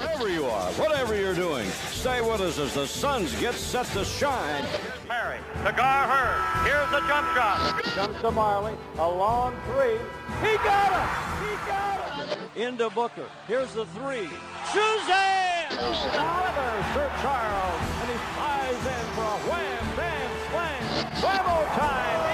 Wherever you are, whatever you're doing, stay with us as the Suns get set to shine. Perry to Gar Hurd. Here's the jump shot. Comes to Marley, a long three. He got it! He got it! Into Booker. Here's the three. Suzanne! Another Sir Charles, and he flies in for a wham, bam, slam. Bravo time!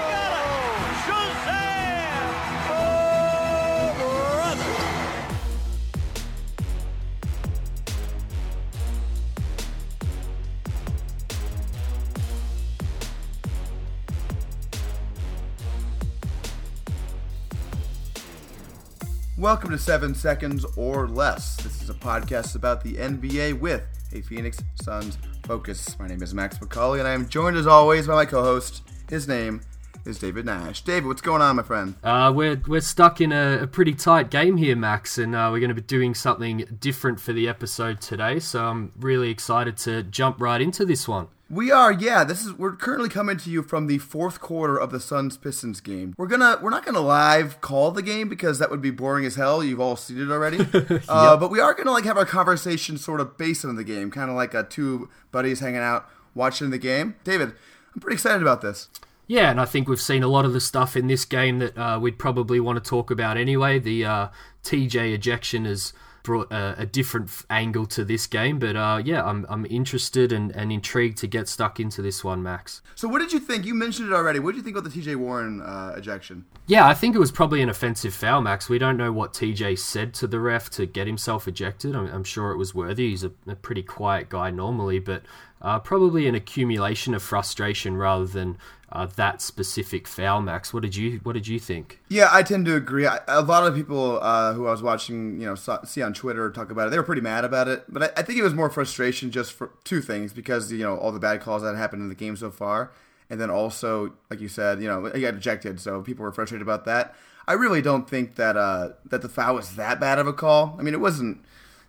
Welcome to Seven Seconds or Less. This is a podcast about the NBA with a Phoenix Suns focus. My name is Max McCauley, and I am joined as always by my co-host. His name is David Nash. David, what's going on, my friend? Uh, we're we're stuck in a, a pretty tight game here, Max, and uh, we're going to be doing something different for the episode today. So I'm really excited to jump right into this one. We are, yeah. This is we're currently coming to you from the fourth quarter of the Suns Pistons game. We're gonna we're not gonna live call the game because that would be boring as hell. You've all seen it already. uh, but we are gonna like have our conversation sort of based on the game, kind of like uh, two buddies hanging out watching the game. David, I'm pretty excited about this. Yeah, and I think we've seen a lot of the stuff in this game that uh, we'd probably want to talk about anyway. The uh, TJ ejection has brought a, a different angle to this game, but uh, yeah, I'm I'm interested and, and intrigued to get stuck into this one, Max. So, what did you think? You mentioned it already. What did you think about the TJ Warren uh, ejection? Yeah, I think it was probably an offensive foul, Max. We don't know what TJ said to the ref to get himself ejected. I'm, I'm sure it was worthy. He's a, a pretty quiet guy normally, but uh, probably an accumulation of frustration rather than uh, that specific foul, Max. What did you What did you think? Yeah, I tend to agree. I, a lot of people uh, who I was watching, you know, saw, see on Twitter talk about it. They were pretty mad about it, but I, I think it was more frustration just for two things because you know all the bad calls that happened in the game so far, and then also, like you said, you know, he got ejected, so people were frustrated about that. I really don't think that uh, that the foul was that bad of a call. I mean, it wasn't.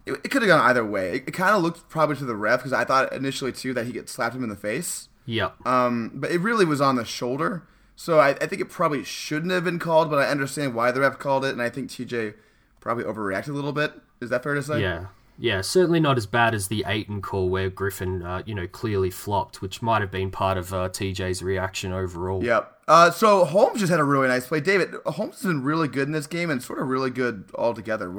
It, it could have gone either way. It, it kind of looked probably to the ref because I thought initially too that he get slapped him in the face. Yep. Um, but it really was on the shoulder. So I, I think it probably shouldn't have been called, but I understand why the ref called it, and I think TJ probably overreacted a little bit. Is that fair to say? Yeah. Yeah, certainly not as bad as the Ayton call where Griffin, uh, you know, clearly flopped, which might have been part of uh, TJ's reaction overall. Yep. Uh, so Holmes just had a really nice play. David, Holmes has been really good in this game and sort of really good altogether.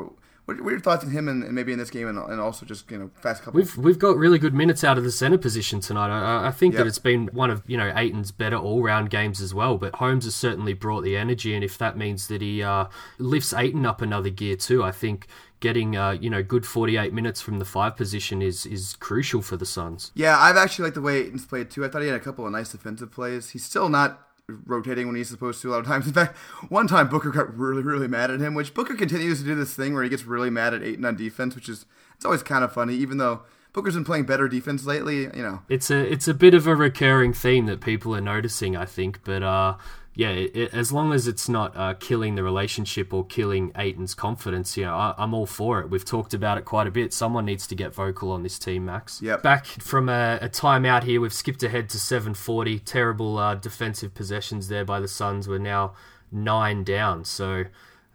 What, are your thoughts on him and, and maybe in this game and, and also just you know fast couple? We've we've got really good minutes out of the center position tonight. I, I think Yep. that it's been one of you know Ayton's better all round games as well. But Holmes has certainly brought the energy, and if that means that he uh, lifts Ayton up another gear too, I think getting uh, you know good forty eight minutes from the five position is is crucial for the Suns. Yeah, I've actually liked the way Ayton's played too. I thought he had a couple of nice defensive plays. He's still not rotating when he's supposed to a lot of times. In fact, one time Booker got really, really mad at him, which Booker continues to do this thing where he gets really mad at Ayton on defense, which is it's always kind of funny, even though Booker's been playing better defense lately. You know, It's a it's a bit of a recurring theme that people are noticing, I think. But uh, yeah, it, as long as it's not uh, killing the relationship or killing Ayton's confidence, you know, I, I'm all for it. We've talked about it quite a bit. Someone needs to get vocal on this team, Max. Yep. Back from a, a timeout here, we've skipped ahead to 7:40. Terrible uh, defensive possessions there by the Suns. We're now nine down, so.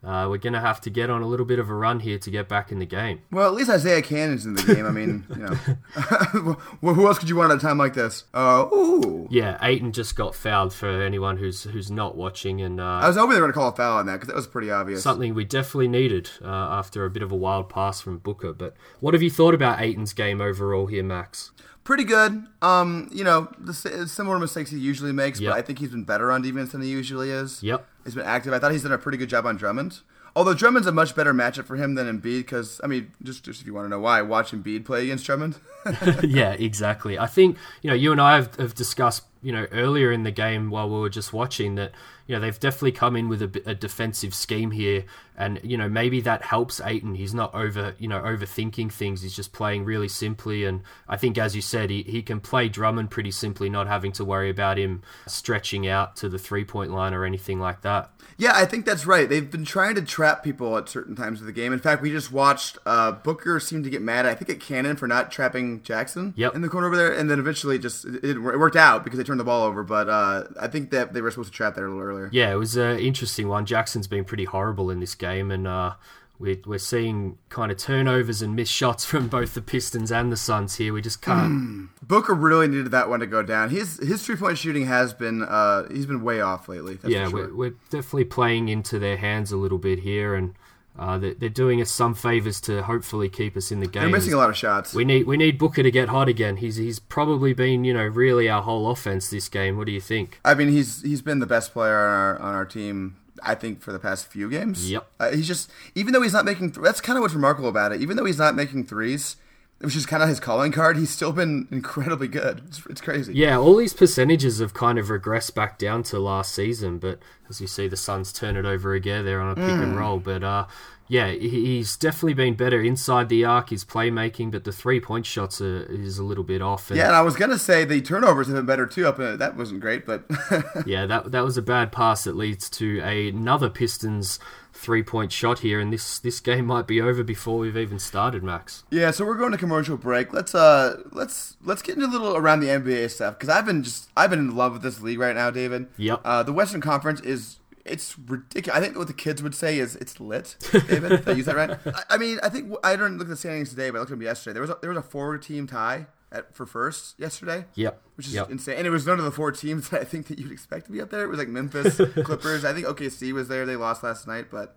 Uh, we're gonna have to get on a little bit of a run here to get back in the game. well at least Isaiah Canaan's in the game. I mean, you know, well, who else could you want at a time like this? Uh, ooh. Yeah, Ayton just got fouled for anyone who's who's not watching, and uh, I was hoping they were going to call a foul on that because that was pretty obvious. something we definitely needed uh, after a bit of a wild pass from Booker. But what have you thought about Ayton's game overall here, Max? Pretty good. Um, you know, the similar mistakes he usually makes, Yep. but I think he's been better on defense than he usually is. Yep. He's been active. I thought he's done a pretty good job on Drummond. Although Drummond's a much better matchup for him than Embiid, because I mean, just, just if you want to know why, watch Embiid play against Drummond. yeah, exactly. I think you know you and I have, have discussed you know earlier in the game while we were just watching that you know they've definitely come in with a, a defensive scheme here, and you know maybe that helps Ayton. He's not over you know overthinking things. He's just playing really simply, and I think as you said, he, he can play Drummond pretty simply, not having to worry about him stretching out to the three point line or anything like that. Yeah, I think that's right. They've been trying to trap people at certain times of the game. In fact, we just watched uh, Booker seem to get mad. I think at Canaan for not trapping Jackson Yep. in the corner over there, and then eventually just it, it worked out because they turned the ball over. But uh, I think that they were supposed to trap there a little earlier. Yeah, it was an interesting one. Jackson's been pretty horrible in this game, and uh, we're, we're seeing kind of turnovers and missed shots from both the Pistons and the Suns here. We just can't. Booker really needed that one to go down. His his three point shooting has been uh, he's been way off lately. That's yeah, for sure. we're, we're definitely playing into their hands a little bit here, and uh, they're, they're doing us some favors to hopefully keep us in the game. They're missing a lot of shots. We need we need Booker to get hot again. He's he's probably been you know really our whole offense this game. What do you think? I mean, he's he's been the best player on our on our team. I think for the past few games. Yep. Uh, he's just even though he's not making. Th- that's kind of what's remarkable about it. Even though he's not making threes, which is kind of his calling card, he's still been incredibly good. It's, it's crazy. Yeah, all these percentages have kind of regressed back down to last season, but as you see, the Suns turn it over again. They're on a pick Mm. and roll, but uh, yeah, he's definitely been better inside the arc. His playmaking, but the three point shots are, is a little bit off. And Yeah, and I was gonna say the turnovers have been better too. Up in, that wasn't great, but yeah, that that was a bad pass that leads to another Pistons three point shot here, and this this game might be over before we've even started, Max. yeah. So we're going to commercial break. Let's uh let's let's get into a little around the NBA stuff because I've been just I've been in love with this league right now, David. Yep. Uh, the Western Conference is it's ridiculous. I think what the kids would say is it's lit. David, did I use that right? I, I mean, I think I didn't look at the standings today, but I looked at them yesterday. There was a, there was a four team tie at, for first yesterday. Yep. Which is Yep. insane, and it was none of the four teams that I think that you'd expect to be up there. It was like Memphis, Clippers. I think OKC was there. They lost last night, but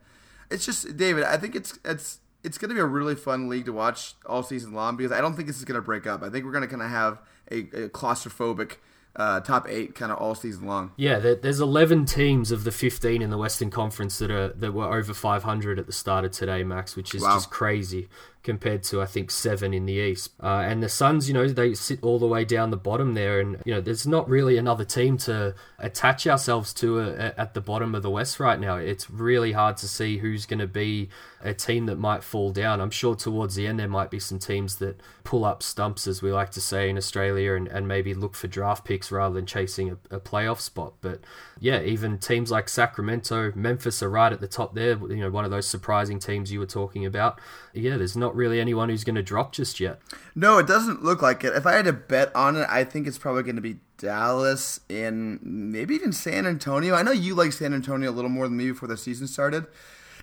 it's just David. I think it's it's it's going to be a really fun league to watch all season long because I don't think this is going to break up. I think we're going to kind of have a, a claustrophobic uh, top eight kind of all season long. Yeah, there, there's 11 teams of the 15 in the Western Conference that are that were over 500 at the start of today, Max, which is Wow. just crazy compared to I think seven in the East. Uh, and the Suns, you know, they sit all the way down the bottom there, and you know, there's not really another team to attach ourselves to uh at the bottom of the West right now. It's really hard to see who's going to be a team that might fall down. I'm sure towards the end there might be some teams that pull up stumps, as we like to say in Australia, and, and maybe look for draft picks rather than chasing a, a playoff spot. But yeah, even teams like Sacramento, Memphis are right at the top there. You know, one of those surprising teams you were talking about. Yeah, there's not really anyone who's going to drop just yet. No, it doesn't look like it. If I had to bet on it, I think it's probably going to be Dallas and maybe even San Antonio. I know you like San Antonio a little more than me before the season started.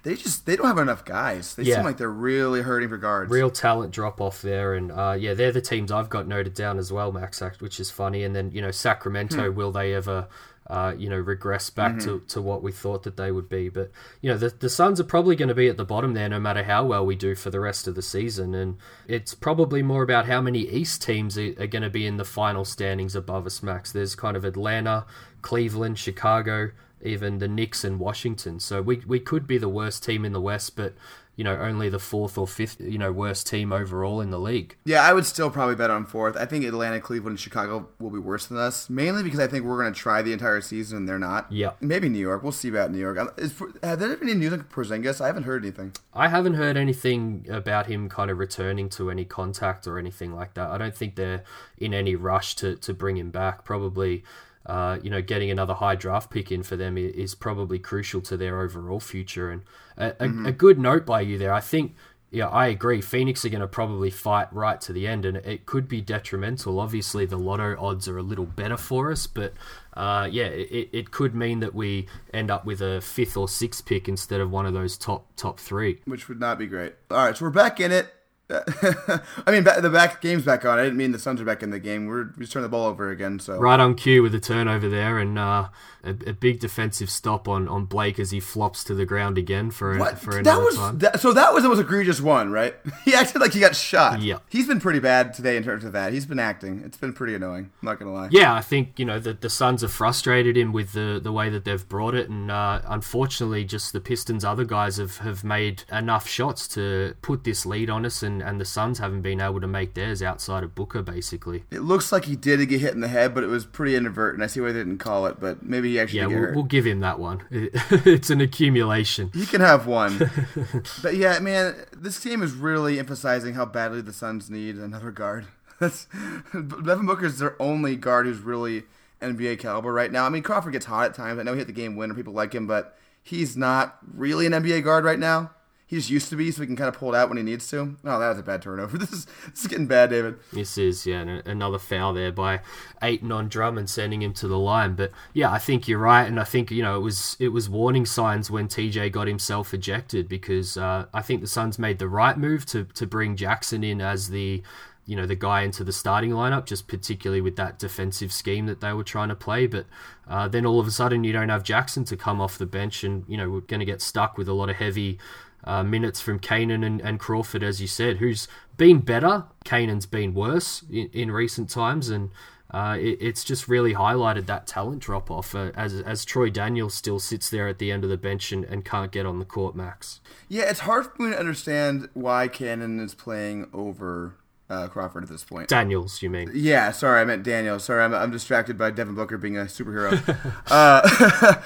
They just they don't have enough guys. They Yeah. seem like they're really hurting for guards. Real talent drop off there, and uh, yeah, they're the teams I've got noted down as well, Max, act- which is funny. And then you know, Sacramento, will they ever, uh, you know, regress back to, to what we thought that they would be? But you know, the the Suns are probably going to be at the bottom there, no matter how well we do for the rest of the season. And it's probably more about how many East teams are, are going to be in the final standings above us, Max. There's kind of Atlanta, Cleveland, Chicago. Even the Knicks and Washington, so we we could be the worst team in the West, but you know only the fourth or fifth you know worst team overall in the league. Yeah, I would still probably bet on fourth. I think Atlanta, Cleveland, and Chicago will be worse than us, mainly because I think we're going to try the entire season and they're not. Yeah. Maybe New York. We'll see about New York. Is, have there been any news on Porzingis? I haven't heard anything. I haven't heard anything about him kind of returning to any contact or anything like that. I don't think they're in any rush to, to bring him back. Probably, uh, you know, getting another high draft pick in for them is probably crucial to their overall future. And a, a, a good note by you there. I think, yeah, I agree. Phoenix are going to probably fight right to the end, and it could be detrimental. Obviously, the lotto odds are a little better for us, but uh, yeah, it, it could mean that we end up with a fifth or sixth pick instead of one of those top top three. which would not be great. All right, so we're back in it. I mean, the back game's back on. I didn't mean the Suns are back in the game. We're we just turned the ball over again. So right on cue with the turnover there, and uh, a, a big defensive stop on, on Blake as he flops to the ground again for what? for that another was time. that, so. That was the most egregious one, right? He acted like he got shot. Yeah. he's been pretty bad today in terms of that. He's been acting. It's been pretty annoying. I'm not gonna lie. Yeah, I think you know the the Suns have frustrated him with the the way that they've brought it, and uh, unfortunately, just the Pistons' other guys have, have made enough shots to put this lead on us, and, and the Suns haven't been able to make theirs outside of Booker, basically. It looks like he did get hit in the head, but it was pretty inadvertent. I see why they didn't call it, but maybe actually Yeah, get we'll, hurt. we'll give him that one. it's an accumulation. He can have one. but yeah, man, this team is really emphasizing how badly the Suns need another guard. That's Devin Booker's their only guard who's really NBA caliber right now. I mean, Crawford gets hot at times. I know he hit the game winner. People like him, but he's not really an NBA guard right now. He just used to be, so he can kind of pull it out when he needs to. Oh, that was a bad turnover. This is this is getting bad, David. This is yeah another foul there by Ayton on Drummond, sending him to the line. But yeah, I think you're right, and I think you know it was it was warning signs when TJ got himself ejected because uh, I think the Suns made the right move to to bring Jackson in as the you know the guy into the starting lineup, just particularly with that defensive scheme that they were trying to play. But uh, then all of a sudden, you don't have Jackson to come off the bench, and you know we're going to get stuck with a lot of heavy uh, minutes from Canaan and, and, Crawford, as you said, who's been better. Canaan's been worse in, in recent times, and uh, it, it's just really highlighted that talent drop off uh, as, as Troy Daniels still sits there at the end of the bench and, and can't get on the court, Max. Yeah, it's hard for me to understand why Canaan is playing over uh, Crawford at this point. Daniels, you mean? Yeah, sorry, I meant Daniels. Sorry, I'm, I'm distracted by Devin Booker being a superhero. uh,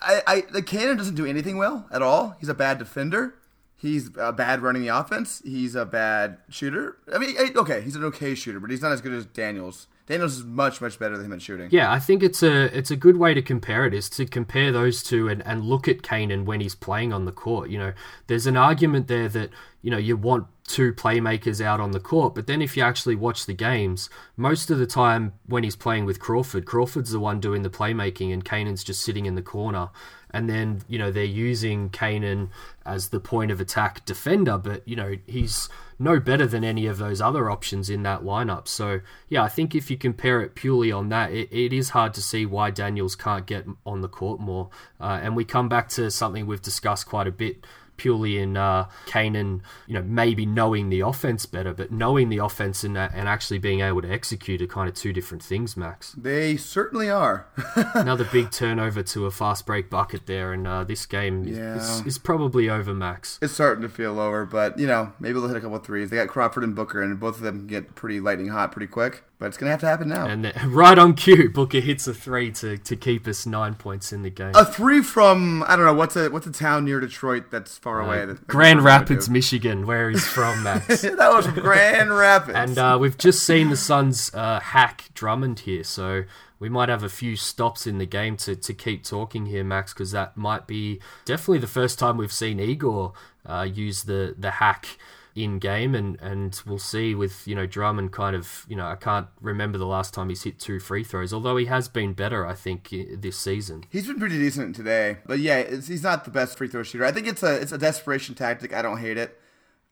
I, I, the Canaan doesn't do anything well at all. He's a bad defender. He's a bad running the offense. He's a bad shooter. I mean, okay, he's an okay shooter, but he's not as good as Daniels. Daniels is much much better than him at shooting. Yeah, I think it's a it's a good way to compare it is to compare those two and, and look at Canaan when he's playing on the court. You know, there's an argument there that you know you want two playmakers out on the court. But then if you actually watch the games, most of the time when he's playing with Crawford, Crawford's the one doing the playmaking and Canaan's just sitting in the corner. And then, you know, they're using Canaan as the point of attack defender, but, you know, he's no better than any of those other options in that lineup. So, yeah, I think if you compare it purely on that, it, it is hard to see why Daniels can't get on the court more. Uh, and we come back to something we've discussed quite a bit purely in uh, Canaan, you know, maybe knowing the offense better, but knowing the offense and, uh, and actually being able to execute are kind of two different things, Max. They certainly are. Another big turnover to a fast break bucket there, and uh, this game yeah. is, is, probably over, Max. It's starting to feel over, but, you know, maybe they'll hit a couple threes. They got Crawford and Booker, and both of them get pretty lightning hot pretty quick. But it's going to have to happen now. And right on cue, Booker hits a three to, to keep us nine points in the game. A three from I don't know what's a what's a town near Detroit that's far uh, away. That Grand Rapids, Michigan, where he's from, Max. that was Grand Rapids. And uh, we've just seen the Suns uh, hack Drummond here, so we might have a few stops in the game to, to keep talking here, Max, because that might be definitely the first time we've seen Igor uh, use the the hack in game, and and we'll see with you know Drummond kind of you know I can't remember the last time he's hit two free throws, although he has been better I think this season. He's been pretty decent today, but yeah, he's not the best free throw shooter. I think it's a it's a desperation tactic. I don't hate it.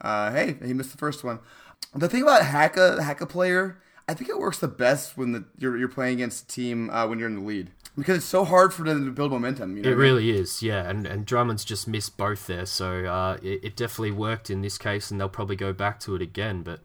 Uh, hey, he missed the first one. The thing about hack a hack player, I think it works the best when the, you're you're playing against a team uh, when you're in the lead because it's so hard for them to build momentum. You know it really I mean? is, yeah. And and Drummond's just missed both there, so uh, it, it, definitely worked in this case, and they'll probably go back to it again. But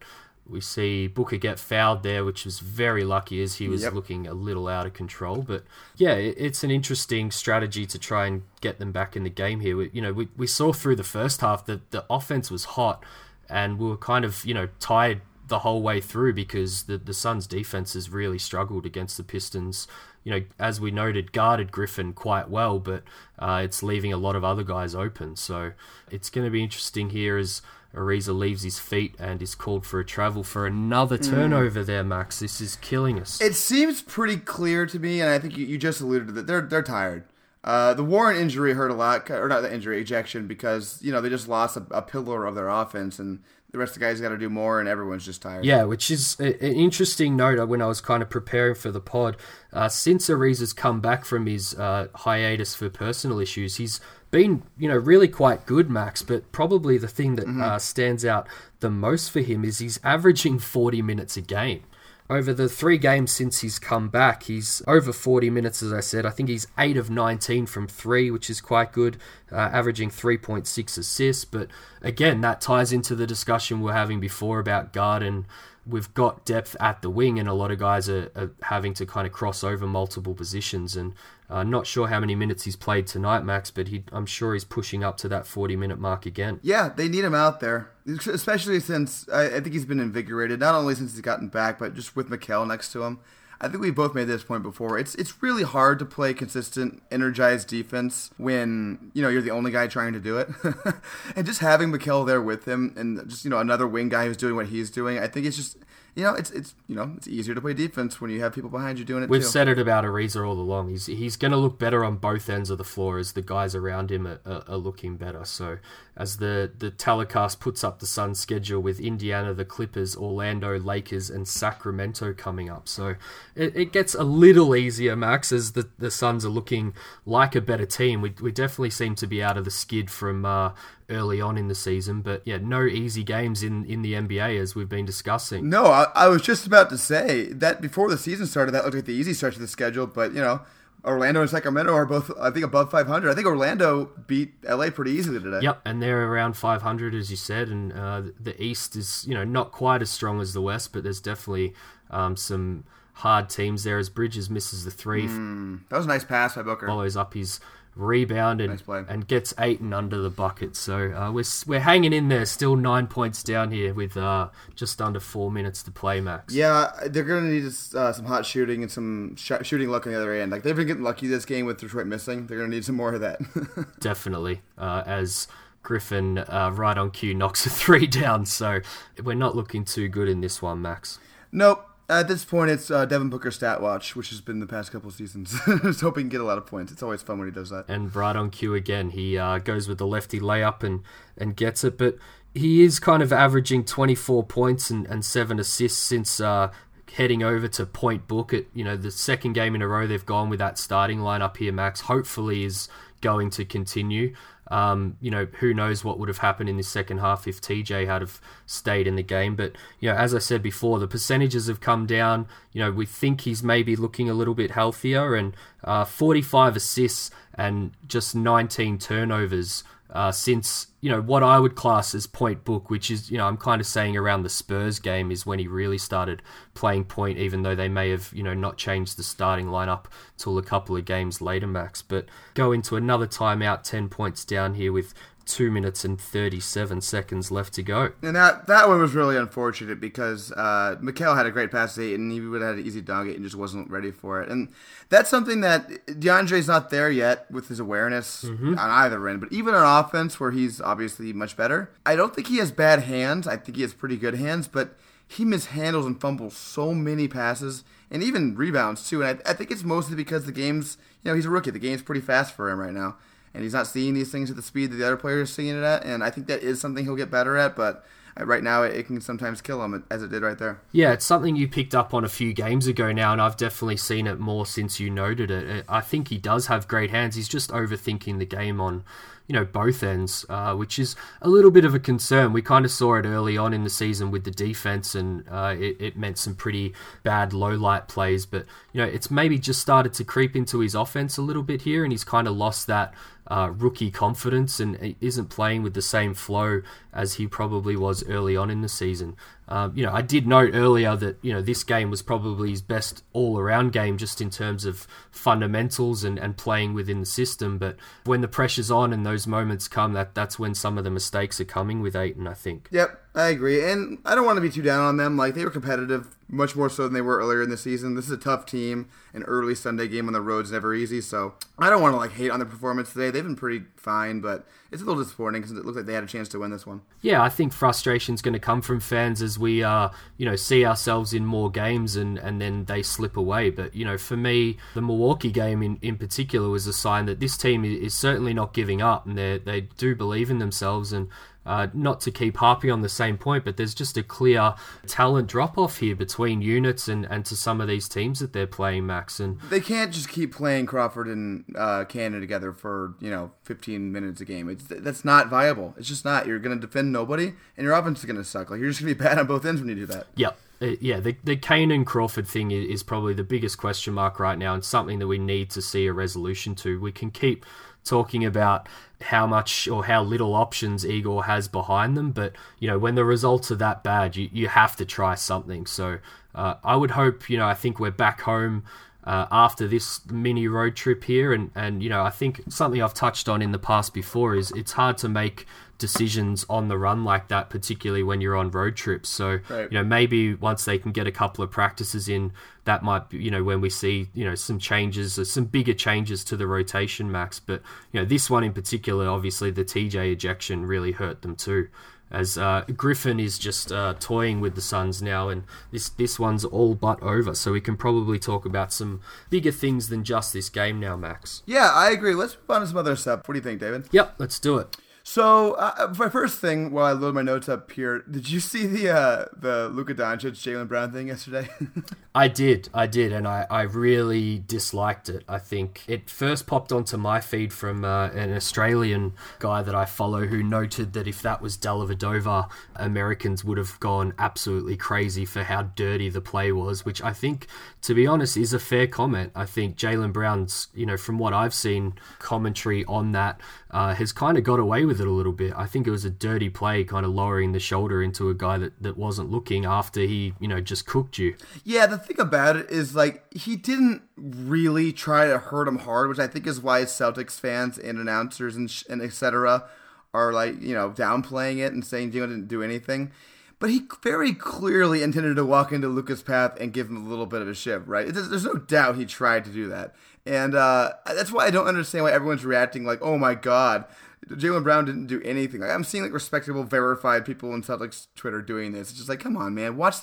we see Booker get fouled there, which was very lucky as he was yep. looking a little out of control. But yeah, it, it's an interesting strategy to try and get them back in the game here. We, you know, we, we saw through the first half that the offense was hot, and we were kind of you know tired the whole way through because the the Suns' defense has really struggled against the Pistons you know, as we noted, guarded Griffin quite well, but uh, it's leaving a lot of other guys open. So it's going to be interesting here as Ariza leaves his feet and is called for a travel for another mm. turnover mm. there, Max. This is killing us. It seems pretty clear to me, and I think you, you just alluded to that. They're they're tired. Uh, the Warren injury hurt a lot, or not the injury, ejection, because you know they just lost a, a pillar of their offense, and the rest of the guys got to do more, and everyone's just tired. Yeah, which is an interesting note uh, when I was kind of preparing for the pod. Uh, since Ariza's come back from his uh, hiatus for personal issues, he's been, you know, really quite good, Max. But probably the thing that mm-hmm. uh, stands out the most for him is he's averaging 40 minutes a game over the three games since he's come back, he's over 40 minutes, as I said. I think he's 8 of 19 from 3, which is quite good, uh, averaging 3.6 assists. But again, that ties into the discussion we are having before about Garden we've got depth at the wing, and a lot of guys are, are having to kind of cross over multiple positions. And uh, not sure how many minutes he's played tonight, Max, but he, I'm sure he's pushing up to that 40 minute mark again. Yeah, they need him out there, especially since I, I think he's been invigorated, not only since he's gotten back, but just with Mikal next to him. I think we both made this point before. It's it's really hard to play consistent, energized defense when you know you're the only guy trying to do it, and just having Mikal there with him, and just you know another wing guy who's doing what he's doing. I think it's just you know, it's it's you know it's easier to play defense when you have people behind you doing it. We've too. said it about Ariza all along. He's he's going to look better on both ends of the floor as the guys around him are, are, are, looking better. So as the the telecast puts up the Suns schedule with Indiana, the Clippers, Orlando, Lakers, and Sacramento coming up, so it, it gets a little easier, Max, as the the Suns are looking like a better team. We we definitely seem to be out of the skid from. Uh, early on in the season. But yeah, no easy games in, in the NBA as we've been discussing. No, I, I was just about to say that before the season started, that looked like the easy stretch of the schedule. But you know, Orlando and Sacramento are both, I think, above 500. I think Orlando beat LA pretty easily today. Yep, and they're around 500, as you said. And uh, the East is, you know, not quite as strong as the West, but there's definitely um, some hard teams there. As Bridges misses the three, mm, that was a nice pass by Booker. Follows up his rebound and, nice and gets Ayton under the bucket. So uh, we're we're hanging in there, still nine points down here with uh, just under four minutes to play, Max. Yeah, they're gonna need uh, some hot shooting and some sh- shooting luck on the other end. Like they've been getting lucky this game with Detroit missing. They're gonna need some more of that. Definitely, uh, as. Griffin uh, right on cue knocks a three down, so we're not looking too good in this one, Max. Nope, at this point, it's uh, Devin Booker stat watch, which has been the past couple seasons. Just hoping to get a lot of points. It's always fun when he does that. And right on cue again, he uh, goes with the lefty layup and, and gets it. But he is kind of averaging 24 points and, and seven assists since uh, heading over to point book. It you know the second game in a row they've gone with that starting lineup here. Max hopefully is going to continue. Um, you know, who knows what would have happened in the second half if TJ had have stayed in the game. But, you know, as I said before, the percentages have come down. You know, we think he's maybe looking a little bit healthier and uh, 45 assists and just 19 turnovers uh, since you know what I would class as point book, which is you know I'm kind of saying around the Spurs game is when he really started playing point, even though they may have you know not changed the starting lineup till a couple of games later, Max. But go into another timeout, ten points down here with two minutes and 37 seconds left to go. And that that one was really unfortunate because uh, Mikal had a great pass to and he would have had an easy dunk it and just wasn't ready for it. And that's something that DeAndre's not there yet with his awareness mm-hmm. on either end. But even on offense, where he's obviously much better, I don't think he has bad hands. I think he has pretty good hands, but he mishandles and fumbles so many passes and even rebounds too. And I, I think it's mostly because the game's, you know, he's a rookie. The game's pretty fast for him right now and he's not seeing these things at the speed that the other players are seeing it at. And I think that is something he'll get better at, but right now it, can sometimes kill him as it did right there. Yeah, it's something you picked up on a few games ago now, and I've definitely seen it more since you noted it. I think he does have great hands. He's just overthinking the game on you know both ends, uh, which is a little bit of a concern. We kind of saw it early on in the season with the defense, and uh, it, it, meant some pretty bad low light plays. But you know, it's maybe just started to creep into his offense a little bit here, and he's kind of lost that uh, rookie confidence and isn't playing with the same flow as he probably was early on in the season. Um, you know, I did note earlier that you know this game was probably his best all-around game, just in terms of fundamentals and, and playing within the system. But when the pressure's on and those moments come, that that's when some of the mistakes are coming with Ayton. I think. Yep, I agree, and I don't want to be too down on them. Like they were competitive, much more so than they were earlier in the season. This is a tough team. An early Sunday game on the road is never easy, so I don't want to like hate on their performance today. They've been pretty fine, but it's a little disappointing because it looks like they had a chance to win this one. Yeah, I think frustration is going to come from fans as we, uh, you know, see ourselves in more games and, and then they slip away. But you know, for me, the Milwaukee game in, in particular was a sign that this team is certainly not giving up and they they do believe in themselves and uh, not to keep harping on the same point, but there's just a clear talent drop off here between units and, and to some of these teams that they're playing, Max. And they can't just keep playing Crawford and uh, Canaan together for you know 15 minutes a game. It's that's not viable. It's just not. You're going to defend nobody, and your offense is going to suck. Like you're just going to be bad on both ends when you do that. Yep. Uh, yeah, the the Canaan and Crawford thing is probably the biggest question mark right now, and something that we need to see a resolution to. We can keep talking about how much or how little options Igor has behind them. But you know, when the results are that bad, you you have to try something. So uh, I would hope. You know, I think we're back home. Uh, after this mini road trip here, and, and you know, I think something I've touched on in the past before is it's hard to make decisions on the run like that, particularly when you're on road trips. So, right. you know, maybe once they can get a couple of practices in, that might be, you know, when we see, you know, some changes, or some bigger changes to the rotation max. But, you know, this one in particular, obviously the TJ ejection really hurt them too. as uh, Griffin is just uh, toying with the Suns now, and this this one's all but over. So we can probably talk about some bigger things than just this game now, Max. Yeah, I agree. Let's move on to some other stuff. What do you think, David? Yep, let's do it. So uh, my first thing, while I load my notes up here, did you see the uh, the Luka Doncic Jaylen Brown thing yesterday? I did, I did, and I, I really disliked it. I think it first popped onto my feed from uh, an Australian guy that I follow who noted that if that was Dellavedova, Americans would have gone absolutely crazy for how dirty the play was, which I think, to be honest, is a fair comment. I think Jaylen Brown's, you know, from what I've seen, commentary on that uh, has kind of got away with it a little bit. I think it was a dirty play, kind of lowering the shoulder into a guy that, that wasn't looking after he, you know, just cooked you. Yeah, the thing about it is like he didn't really try to hurt him hard, which I think is why Celtics fans and announcers and sh- and etc. are like you know downplaying it and saying Jaylen didn't do anything. But he very clearly intended to walk into Luka's path and give him a little bit of a shiv, right? There's no doubt he tried to do that. And uh, that's why I don't understand why everyone's reacting like, oh my God, Jaylen Brown didn't do anything. Like, I'm seeing like respectable, verified people in Celtics Twitter doing this. It's just like, come on, man, watch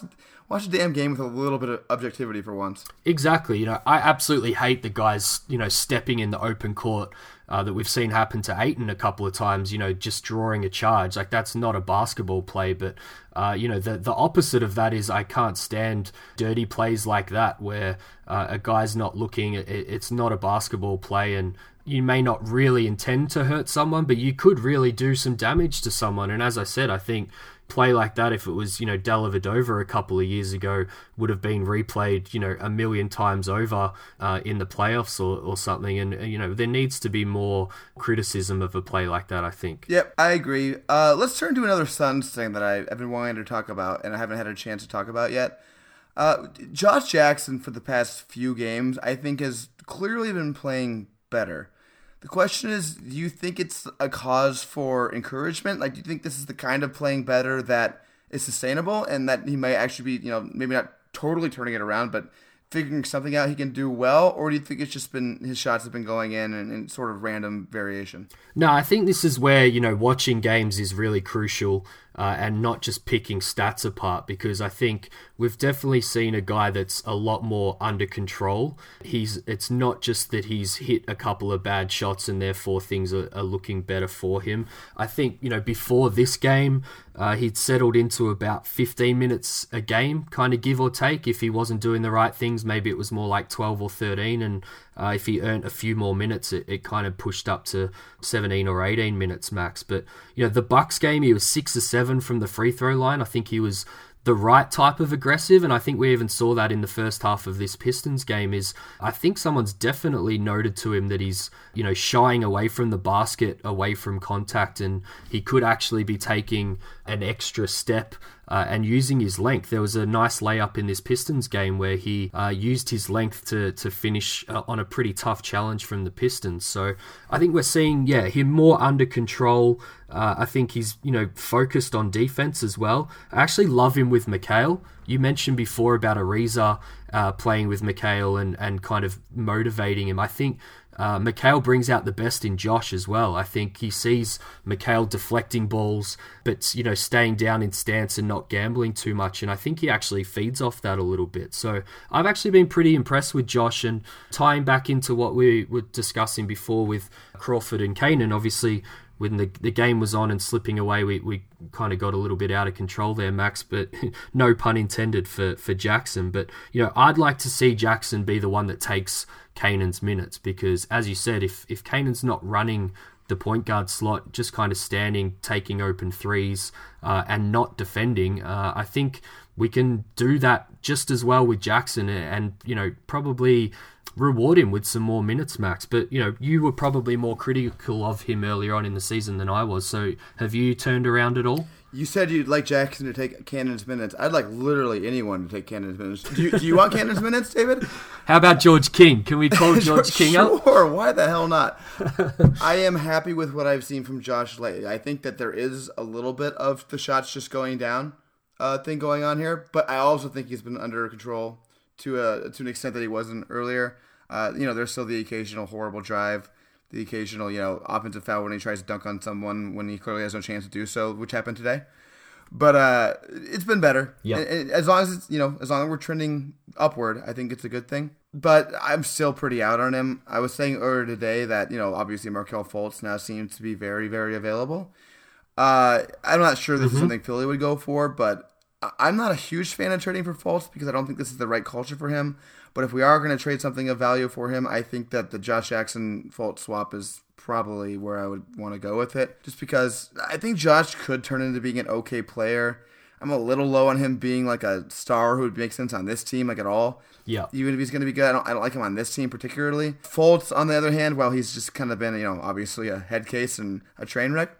watch the damn game with a little bit of objectivity for once. Exactly. You know, I absolutely hate the guys, you know, stepping in the open court uh, that we've seen happen to Ayton a couple of times. You know, just drawing a charge like that's not a basketball play, but uh, you know, the the opposite of that is I can't stand dirty plays like that where uh, a guy's not looking. It, it's not a basketball play, and you may not really intend to hurt someone, but you could really do some damage to someone. And as I said, I think play like that, if it was, you know, Dellavedova a couple of years ago, would have been replayed, you know, a million times over uh, in the playoffs or, or something. And, you know, there needs to be more criticism of a play like that, I think. Yep, I agree. Uh, let's turn to another Suns thing that I, have been wanting to talk about and I haven't had a chance to talk about yet. Uh, Josh Jackson, for the past few games, I think has clearly been playing better. The question is, do you think it's a cause for encouragement? Like, do you think this is the kind of playing better that is sustainable and that he might actually be, you know, maybe not totally turning it around, but figuring something out he can do well, or do you think it's just been his shots have been going in and, and, sort of random variation? No, I think this is where you know watching games is really crucial uh, and not just picking stats apart because I think we've definitely seen a guy that's a lot more under control. He's it's not just that he's hit a couple of bad shots and therefore things are, are looking better for him. I think you know before this game uh, he'd settled into about 15 minutes a game, kind of give or take. If he wasn't doing the right things, maybe it was more like 12 or 13, and uh, if he earned a few more minutes, it, it kind of pushed up to 17 or 18 minutes max. But you know, the Bucks game, he was six or seven from the free throw line. I think he was the right type of aggressive and I think we even saw that in the first half of this Pistons game is I think someone's definitely noted to him that he's you know shying away from the basket away from contact and he could actually be taking an extra step uh, and using his length. There was a nice layup in this Pistons game where he uh, used his length to to finish uh, on a pretty tough challenge from the Pistons. So I think we're seeing yeah him more under control. Uh, I think he's you know focused on defense as well. I actually love him with Mikal. You mentioned before about Ariza uh, playing with Mikal and and kind of motivating him. I think uh, Mikal brings out the best in Josh as well. I think he sees Mikal deflecting balls, but you know staying down in stance and not gambling too much, and I think he actually feeds off that a little bit. So I've actually been pretty impressed with Josh and tying back into what we were discussing before with Crawford and Canaan. Obviously, when the, the game was on and slipping away, we, we kind of got a little bit out of control there, Max, but no pun intended for, for Jackson. But, you know, I'd like to see Jackson be the one that takes Canaan's minutes because, as you said, if, if Canaan's not running the point guard slot, just kind of standing, taking open threes, uh, and not defending, uh, I think we can do that just as well with Jackson and, you know, probably reward him with some more minutes, Max. But you know, you were probably more critical of him earlier on in the season than I was. So have you turned around at all? You said you'd like Jackson to take Canaan's minutes. I'd like literally anyone to take Canaan's minutes. Do you, do you want Canaan's minutes, David? How about George King? Can we call George King sure, up? Sure. Why the hell not? I am happy with what I've seen from Josh lately. I think that there is a little bit of the shots just going down uh, thing going on here, but I also think he's been under control to a to an extent that he wasn't earlier. Uh, you know, there's still the occasional horrible drive the occasional, you know, offensive foul when he tries to dunk on someone when he clearly has no chance to do so, which happened today. But uh, it's been better. Yeah. As long as it's, you know, as long as we're trending upward, I think it's a good thing. But I'm still pretty out on him. I was saying earlier today that, you know, obviously Markelle Fultz now seems to be very, very available. Uh, I'm not sure this mm-hmm. is something Philly would go for, but I'm not a huge fan of trading for Fultz because I don't think this is the right culture for him. But if we are going to trade something of value for him, I think that the Josh Jackson Fultz swap is probably where I would want to go with it. Just because I think Josh could turn into being an okay player. I'm a little low on him being like a star who would make sense on this team, like at all. Yeah. Even if he's going to be good, I don't, I don't like him on this team particularly. Fultz, on the other hand, while he's just kind of been, you know, obviously a head case and a train wreck,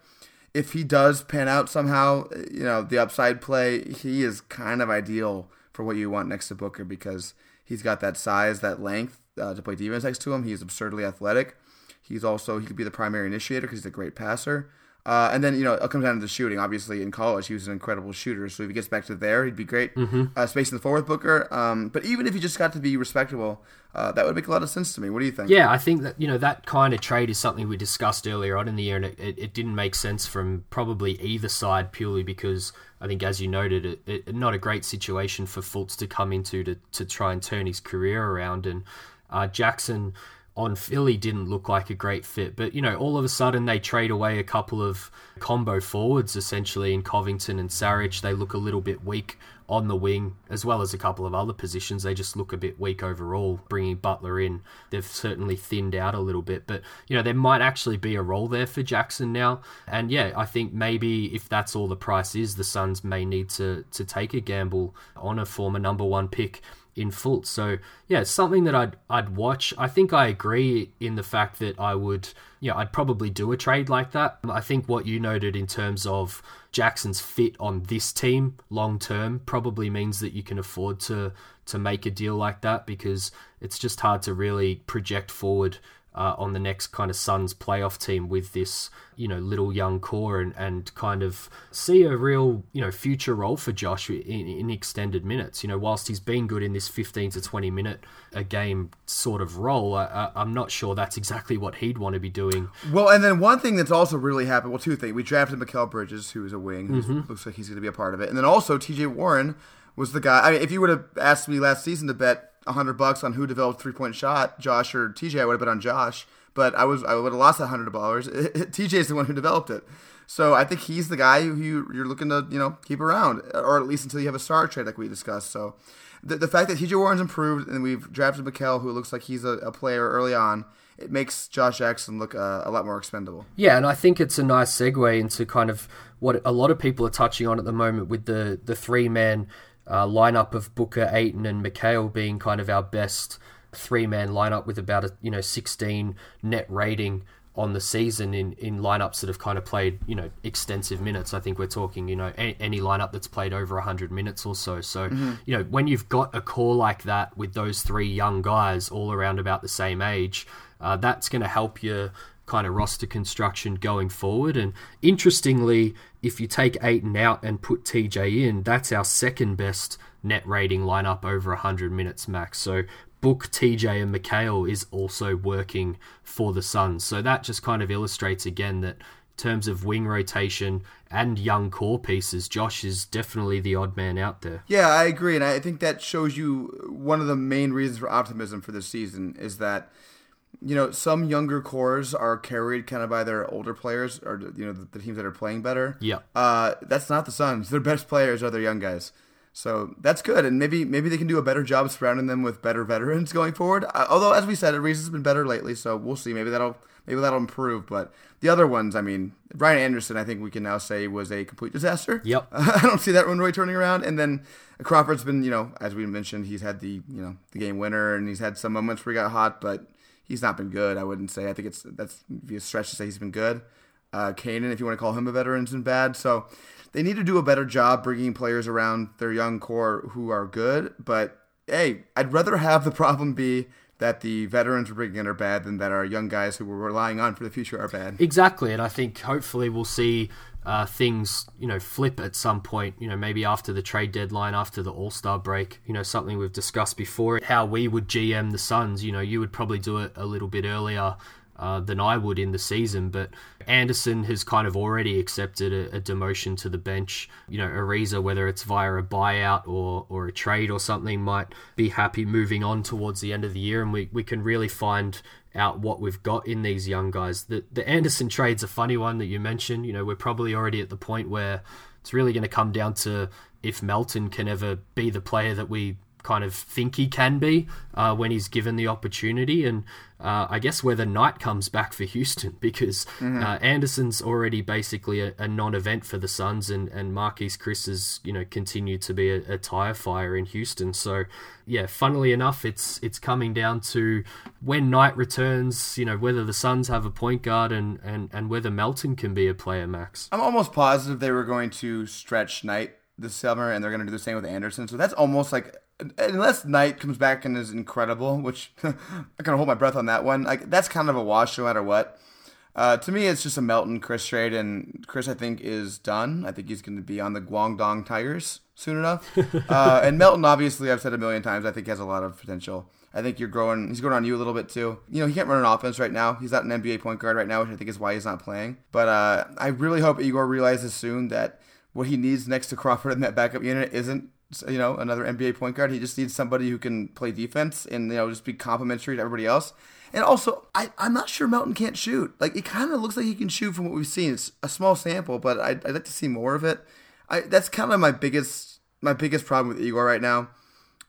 if he does pan out somehow, you know, the upside play, he is kind of ideal for what you want next to Booker because he's got that size, that length uh, to play defense next to him. He's absurdly athletic. He's also he could be the primary initiator because he's a great passer. Uh, and then you know it comes down to the shooting. Obviously, in college he was an incredible shooter. So if he gets back to there, he'd be great. Mm-hmm. Uh, space in the floor with Booker. Um, but even if he just got to be respectable, uh, that would make a lot of sense to me. What do you think? Yeah, I think that you know that kind of trade is something we discussed earlier on in the year, and it, it, it didn't make sense from probably either side purely because I think, as you noted, it, it, not a great situation for Fultz to come into to to try and turn his career around, and uh, Jackson on Philly didn't look like a great fit. But, you know, all of a sudden they trade away a couple of combo forwards essentially in Covington and Saric. They look a little bit weak on the wing, as well as a couple of other positions. They just look a bit weak overall. Bringing Butler in, they've certainly thinned out a little bit. But, you know, there might actually be a role there for Jackson now. And yeah, I think maybe if that's all the price is, the Suns may need to, to take a gamble on a former number one pick in Fultz. So yeah, it's something that I'd I'd watch. I think I agree in the fact that I would yeah I'd probably do a trade like that. I think what you noted in terms of Jackson's fit on this team long term probably means that you can afford to to make a deal like that because it's just hard to really project forward uh, on the next kind of Suns playoff team with this, you know, little young core and, and kind of see a real, you know, future role for Josh in, in extended minutes. You know, whilst he's been good in this 15 to 20 minute a game sort of role, I, I'm not sure that's exactly what he'd want to be doing. Well, and then one thing that's also really happened, well, two things. We drafted Mikal Bridges, who is a wing, mm-hmm. looks like he's going to be a part of it. And then also TJ Warren was the guy. I mean, if you would have asked me last season to bet hundred bucks on who developed three point shot, Josh or TJ, I would have bet on Josh. But I was I would have lost that hundred dollars. TJ is the one who developed it. So I think he's the guy who you, you're looking to you know keep around, or at least until you have a star trade like we discussed. So the, the fact that TJ Warren's improved and we've drafted Mikal, who looks like he's a, a player early on, it makes Josh Jackson look uh, a lot more expendable. Yeah, and I think it's a nice segue into kind of what a lot of people are touching on at the moment with the the three man uh, lineup of Booker, Ayton, and Mikal being kind of our best three man lineup with about a you know 16 net rating on the season in, in lineups that have kind of played, you know, extensive minutes. I think we're talking, you know, any, any lineup that's played over 100 minutes or so. So, mm-hmm. you know, when you've got a core like that with those three young guys all around about the same age, uh, that's going to help you kind of roster construction going forward. And interestingly, if you take Ayton out and put TJ in, that's our second best net rating lineup over 100 minutes max. So Book, TJ, and Mikal is also working for the Suns. So that just kind of illustrates again that terms of wing rotation and young core pieces, Josh is definitely the odd man out there. Yeah, I agree. And I think that shows you one of the main reasons for optimism for this season is that you know, some younger cores are carried kind of by their older players or you know the, the teams that are playing better. Yeah. Uh, that's not the Suns. Their best players are their young guys. So that's good, and maybe maybe they can do a better job surrounding them with better veterans going forward. Uh, although, as we said, has been better lately, so we'll see. Maybe that'll maybe that'll improve. But the other ones, I mean, Ryan Anderson, I think we can now say was a complete disaster. Yep. Uh, I don't see that one really turning around. And then Crawford's been, you know, as we mentioned, he's had the you know the game winner, and he's had some moments where he got hot, but he's not been good. I wouldn't say. I think it's that's a stretch to say he's been good. Uh, Canaan, if you want to call him a veteran, has been bad. So they need to do a better job bringing players around their young core who are good. But hey, I'd rather have the problem be that the veterans we're bringing in are bad and that our young guys who we're relying on for the future are bad. Exactly, and I think hopefully we'll see uh, things, you know, flip at some point, you know, maybe after the trade deadline, after the All Star break, you know, something we've discussed before, how we would GM the Suns. You know, you would probably do it a little bit earlier uh, than I would in the season. But Anderson has kind of already accepted a, a, demotion to the bench. You know, Ariza, whether it's via a buyout or, or a trade or something, might be happy moving on towards the end of the year, and we, we can really find out what we've got in these young guys. The the Anderson trade's a funny one that you mentioned. You know, we're probably already at the point where it's really going to come down to if Melton can ever be the player that we kind of think he can be uh, when he's given the opportunity. And uh, I guess whether Knight comes back for Houston because mm-hmm. uh, Anderson's already basically a, a, non-event for the Suns, and and Marquese Chriss has you know continued to be a, a tire fire in Houston. So yeah, funnily enough, it's it's coming down to when Knight returns. You know whether the Suns have a point guard and and and whether Melton can be a player. Max, I'm almost positive they were going to stretch Knight this summer, and they're going to do the same with Anderson. So that's almost like unless Knight comes back and is incredible, which I kind of hold my breath on that one. Like that's kind of a wash no matter what. Uh, to me, it's just a Melton Chriss trade, and Chriss I think is done. I think he's going to be on the Guangdong Tigers soon enough. uh, and Melton, obviously, I've said a million times, I think has a lot of potential. I think you're growing. He's growing on you a little bit too. You know, he can't run an offense right now. He's not an NBA point guard right now, which I think is why he's not playing. But uh, I really hope Igor realizes soon that what he needs next to Crawford in that backup unit isn't you know, another NBA point guard. He just needs somebody who can play defense and you know just be complimentary to everybody else. And also, I, I'm not sure Melton can't shoot. Like it kind of looks like he can shoot from what we've seen. It's a small sample, but I'd, I'd like to see more of it. I that's kind of my biggest my biggest problem with Igor right now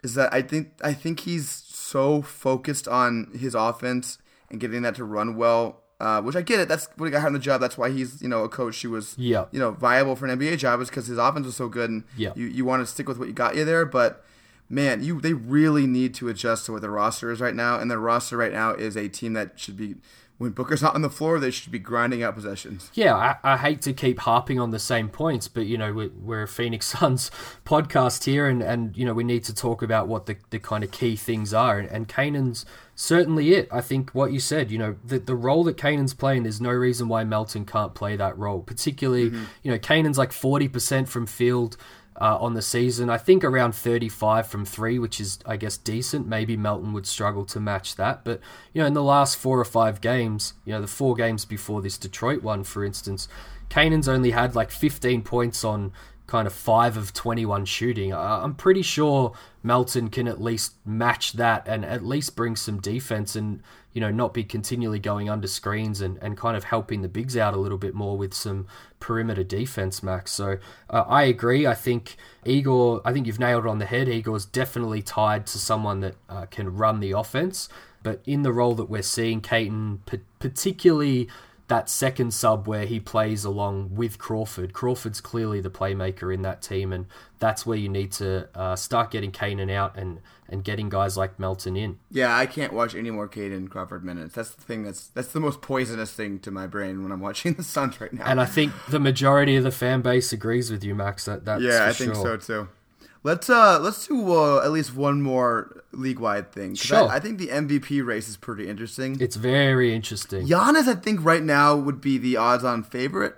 is that I think I think he's so focused on his offense and getting that to run well uh, which I get it. That's what he got on the job. That's why he's you know a coach who was yeah. you know viable for an NBA job is because his offense was so good and yeah. you you want to stick with what you got you there. But man, you they really need to adjust to what the roster is right now, and the roster right now is a team that should be. When Booker's not on the floor, they should be grinding out possessions. Yeah, I, I hate to keep harping on the same points, but you know we're, we're a Phoenix Suns podcast here, and, and you know we need to talk about what the, the kind of key things are. And, and Canaan's certainly it. I think what you said, you know, the, the role that Canaan's playing, there's no reason why Melton can't play that role. Particularly, mm-hmm. you know, Canaan's like 40% from field uh, on the season. I think around 35 from three, which is, I guess, decent. Maybe Melton would struggle to match that. But, you know, in the last four or five games, you know, the four games before this Detroit one, for instance, Canaan's only had like 15 points on kind of 5 of 21 shooting. I'm pretty sure Melton can at least match that and at least bring some defense and, you know, not be continually going under screens and, and kind of helping the bigs out a little bit more with some perimeter defense, Max. So uh, I agree. I think Igor, I think you've nailed it on the head. Igor's definitely tied to someone that uh, can run the offense. But in the role that we're seeing, Canaan, particularly that second sub where he plays along with Crawford. Crawford's clearly the playmaker in that team, and that's where you need to uh, start getting Canaan out and, and getting guys like Melton in. Yeah, I can't watch any more Canaan Crawford minutes. That's the thing that's that's the most poisonous thing to my brain when I'm watching the Suns right now. And I think the majority of the fan base agrees with you, Max. That that's yeah, I think sure. so too. Let's uh let's do uh, at least one more league wide thing. Sure. I, I, think the MVP race is pretty interesting. It's very interesting. Giannis, I think right now would be the odds on favorite,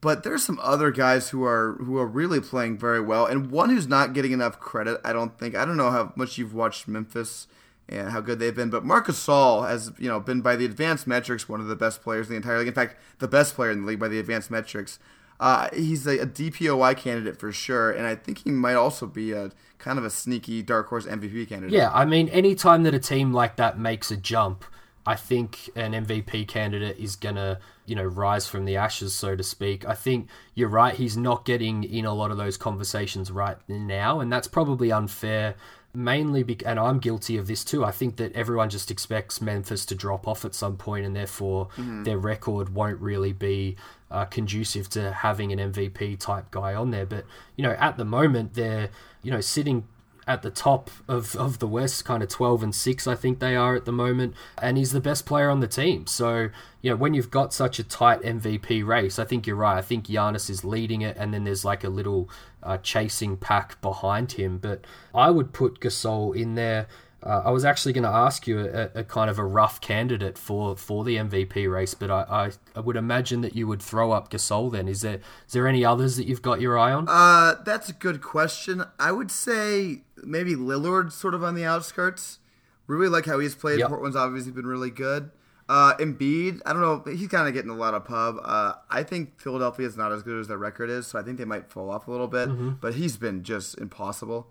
but there's some other guys who are who are really playing very well, and one who's not getting enough credit. I don't think. I don't know how much you've watched Memphis and how good they've been, but Marcus Gasol has you know been by the advanced metrics one of the best players in the entire league. In fact, the best player in the league by the advanced metrics. Uh, he's a, a, DPOY candidate for sure, and I think he might also be a kind of a sneaky dark horse MVP candidate. Yeah, I mean, anytime that a team like that makes a jump, I think an MVP candidate is gonna, you know, rise from the ashes, so to speak. I think you're right; he's not getting in a lot of those conversations right now, and that's probably unfair mainly be- and I'm guilty of this too. I think that everyone just expects Memphis to drop off at some point, and therefore mm-hmm. their record won't really be uh, conducive to having an MVP type guy on there. But you know, at the moment, they're you know sitting at the top of, of the West, kind of 12 and 6, I think they are at the moment. And he's the best player on the team. So, you know, when you've got such a tight MVP race, I think you're right. I think Giannis is leading it, and then there's like a little uh, chasing pack behind him. But I would put Gasol in there. Uh, I was actually going to ask you a, a, kind of a rough candidate for, for the MVP race, but I, I, I, would imagine that you would throw up Gasol. Then is there is there any others that you've got your eye on? Uh, that's a good question. I would say maybe Lillard, sort of on the outskirts. Really like how he's played. Yep. Portland's obviously been really good. Uh, Embiid, I don't know. He's kind of getting a lot of pub. Uh, I think Philadelphia is not as good as their record is, so I think they might fall off a little bit. Mm-hmm. But he's been just impossible.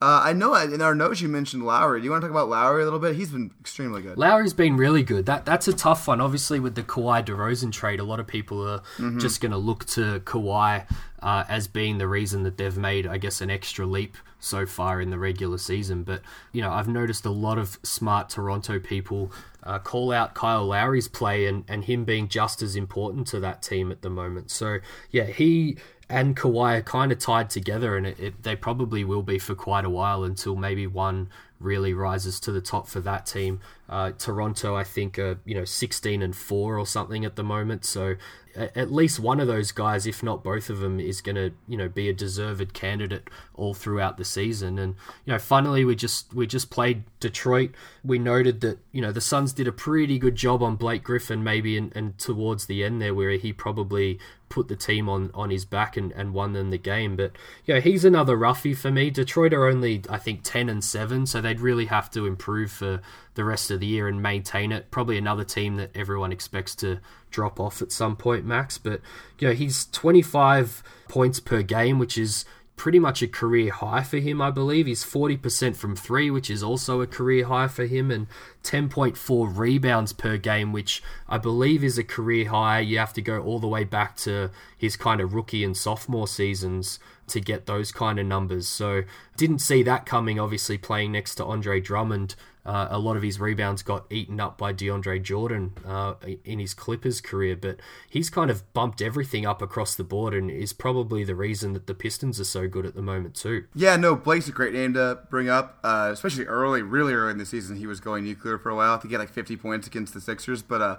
Uh, I know in our notes you mentioned Lowry. Do you want to talk about Lowry a little bit? He's been extremely good. Lowry's been really good. That that's a tough one. Obviously, with the Kawhi DeRozan trade, a lot of people are Mm-hmm. just going to look to Kawhi uh, as being the reason that they've made, I guess, an extra leap so far in the regular season. But you know, I've noticed a lot of smart Toronto people uh, call out Kyle Lowry's play and and him being just as important to that team at the moment. So yeah, he and Kawhi are kind of tied together, and it, it, they probably will be for quite a while until maybe one really rises to the top for that team. Uh, Toronto, I think, are you know sixteen and four or something at the moment, so at least one of those guys, if not both of them, is going to you know be a deserved candidate all throughout the season. And you know, finally, we just we just played Detroit. We noted that you know the Suns did a pretty good job on Blake Griffin, maybe, and, and towards the end there, where he probably put the team on, on his back and, and won them the game. But yeah, he's another roughie for me. Detroit are only I think ten and seven, so they'd really have to improve for the rest of the year and maintain it. Probably another team that everyone expects to drop off at some point, Max. But you know, he's twenty five points per game, which is pretty much a career high for him, I believe. He's 40% from three, which is also a career high for him, and 10.4 rebounds per game, which I believe is a career high. You have to go all the way back to his kind of rookie and sophomore seasons to get those kind of numbers. So, didn't see that coming, obviously, playing next to Andre Drummond. Uh, a lot of his rebounds got eaten up by DeAndre Jordan uh, in his Clippers career, but he's kind of bumped everything up across the board and is probably the reason that the Pistons are so good at the moment, too. Yeah, no, Blake's a great name to bring up, uh, especially early, really early in the season. He was going nuclear for a while to get like 50 points against the Sixers. But uh,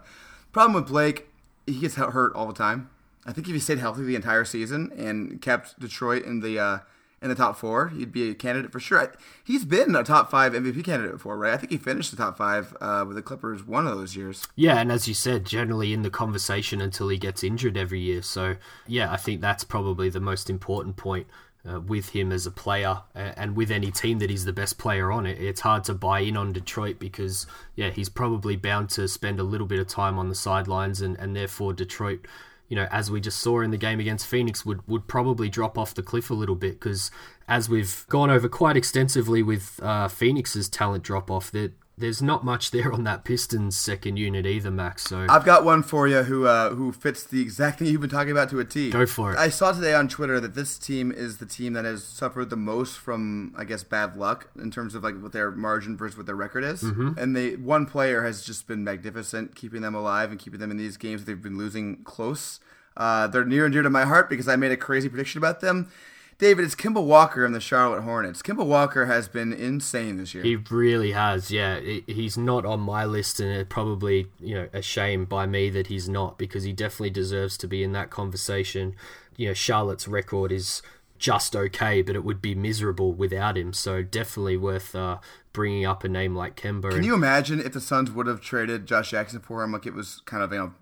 problem with Blake, he gets hurt all the time. I think if he stayed healthy the entire season and kept Detroit in the uh, in the top four, he'd be a candidate for sure. I, he's been a top five MVP candidate before, right? I think he finished the top five uh, with the Clippers one of those years. Yeah, and as you said, generally in the conversation until he gets injured every year. So, yeah, I think that's probably the most important point uh, with him as a player and with any team that he's the best player on it. It's hard to buy in on Detroit because, yeah, he's probably bound to spend a little bit of time on the sidelines and, and therefore Detroit you know, as we just saw in the game against Phoenix, would, would probably drop off the cliff a little bit because, as we've gone over quite extensively with uh, Phoenix's talent drop off, that there's not much there on that Pistons second unit either, Max. So I've got one for you who uh, who fits the exact thing you've been talking about to a T. Go for it. I saw today on Twitter that this team is the team that has suffered the most from, I guess, bad luck in terms of like what their margin versus what their record is. Mm-hmm. And they one player has just been magnificent, keeping them alive and keeping them in these games they've been losing close. Uh, they're near and dear to my heart because I made a crazy prediction about them. David, it's Kemba Walker and the Charlotte Hornets. Kemba Walker has been insane this year. He really has, yeah. He's not on my list, and it probably, you know, a shame by me that he's not because he definitely deserves to be in that conversation. You know, Charlotte's record is just okay, but it would be miserable without him. So definitely worth uh, bringing up a name like Kemba. Can you imagine if the Suns would have traded Josh Jackson for him? Like it was kind of you know,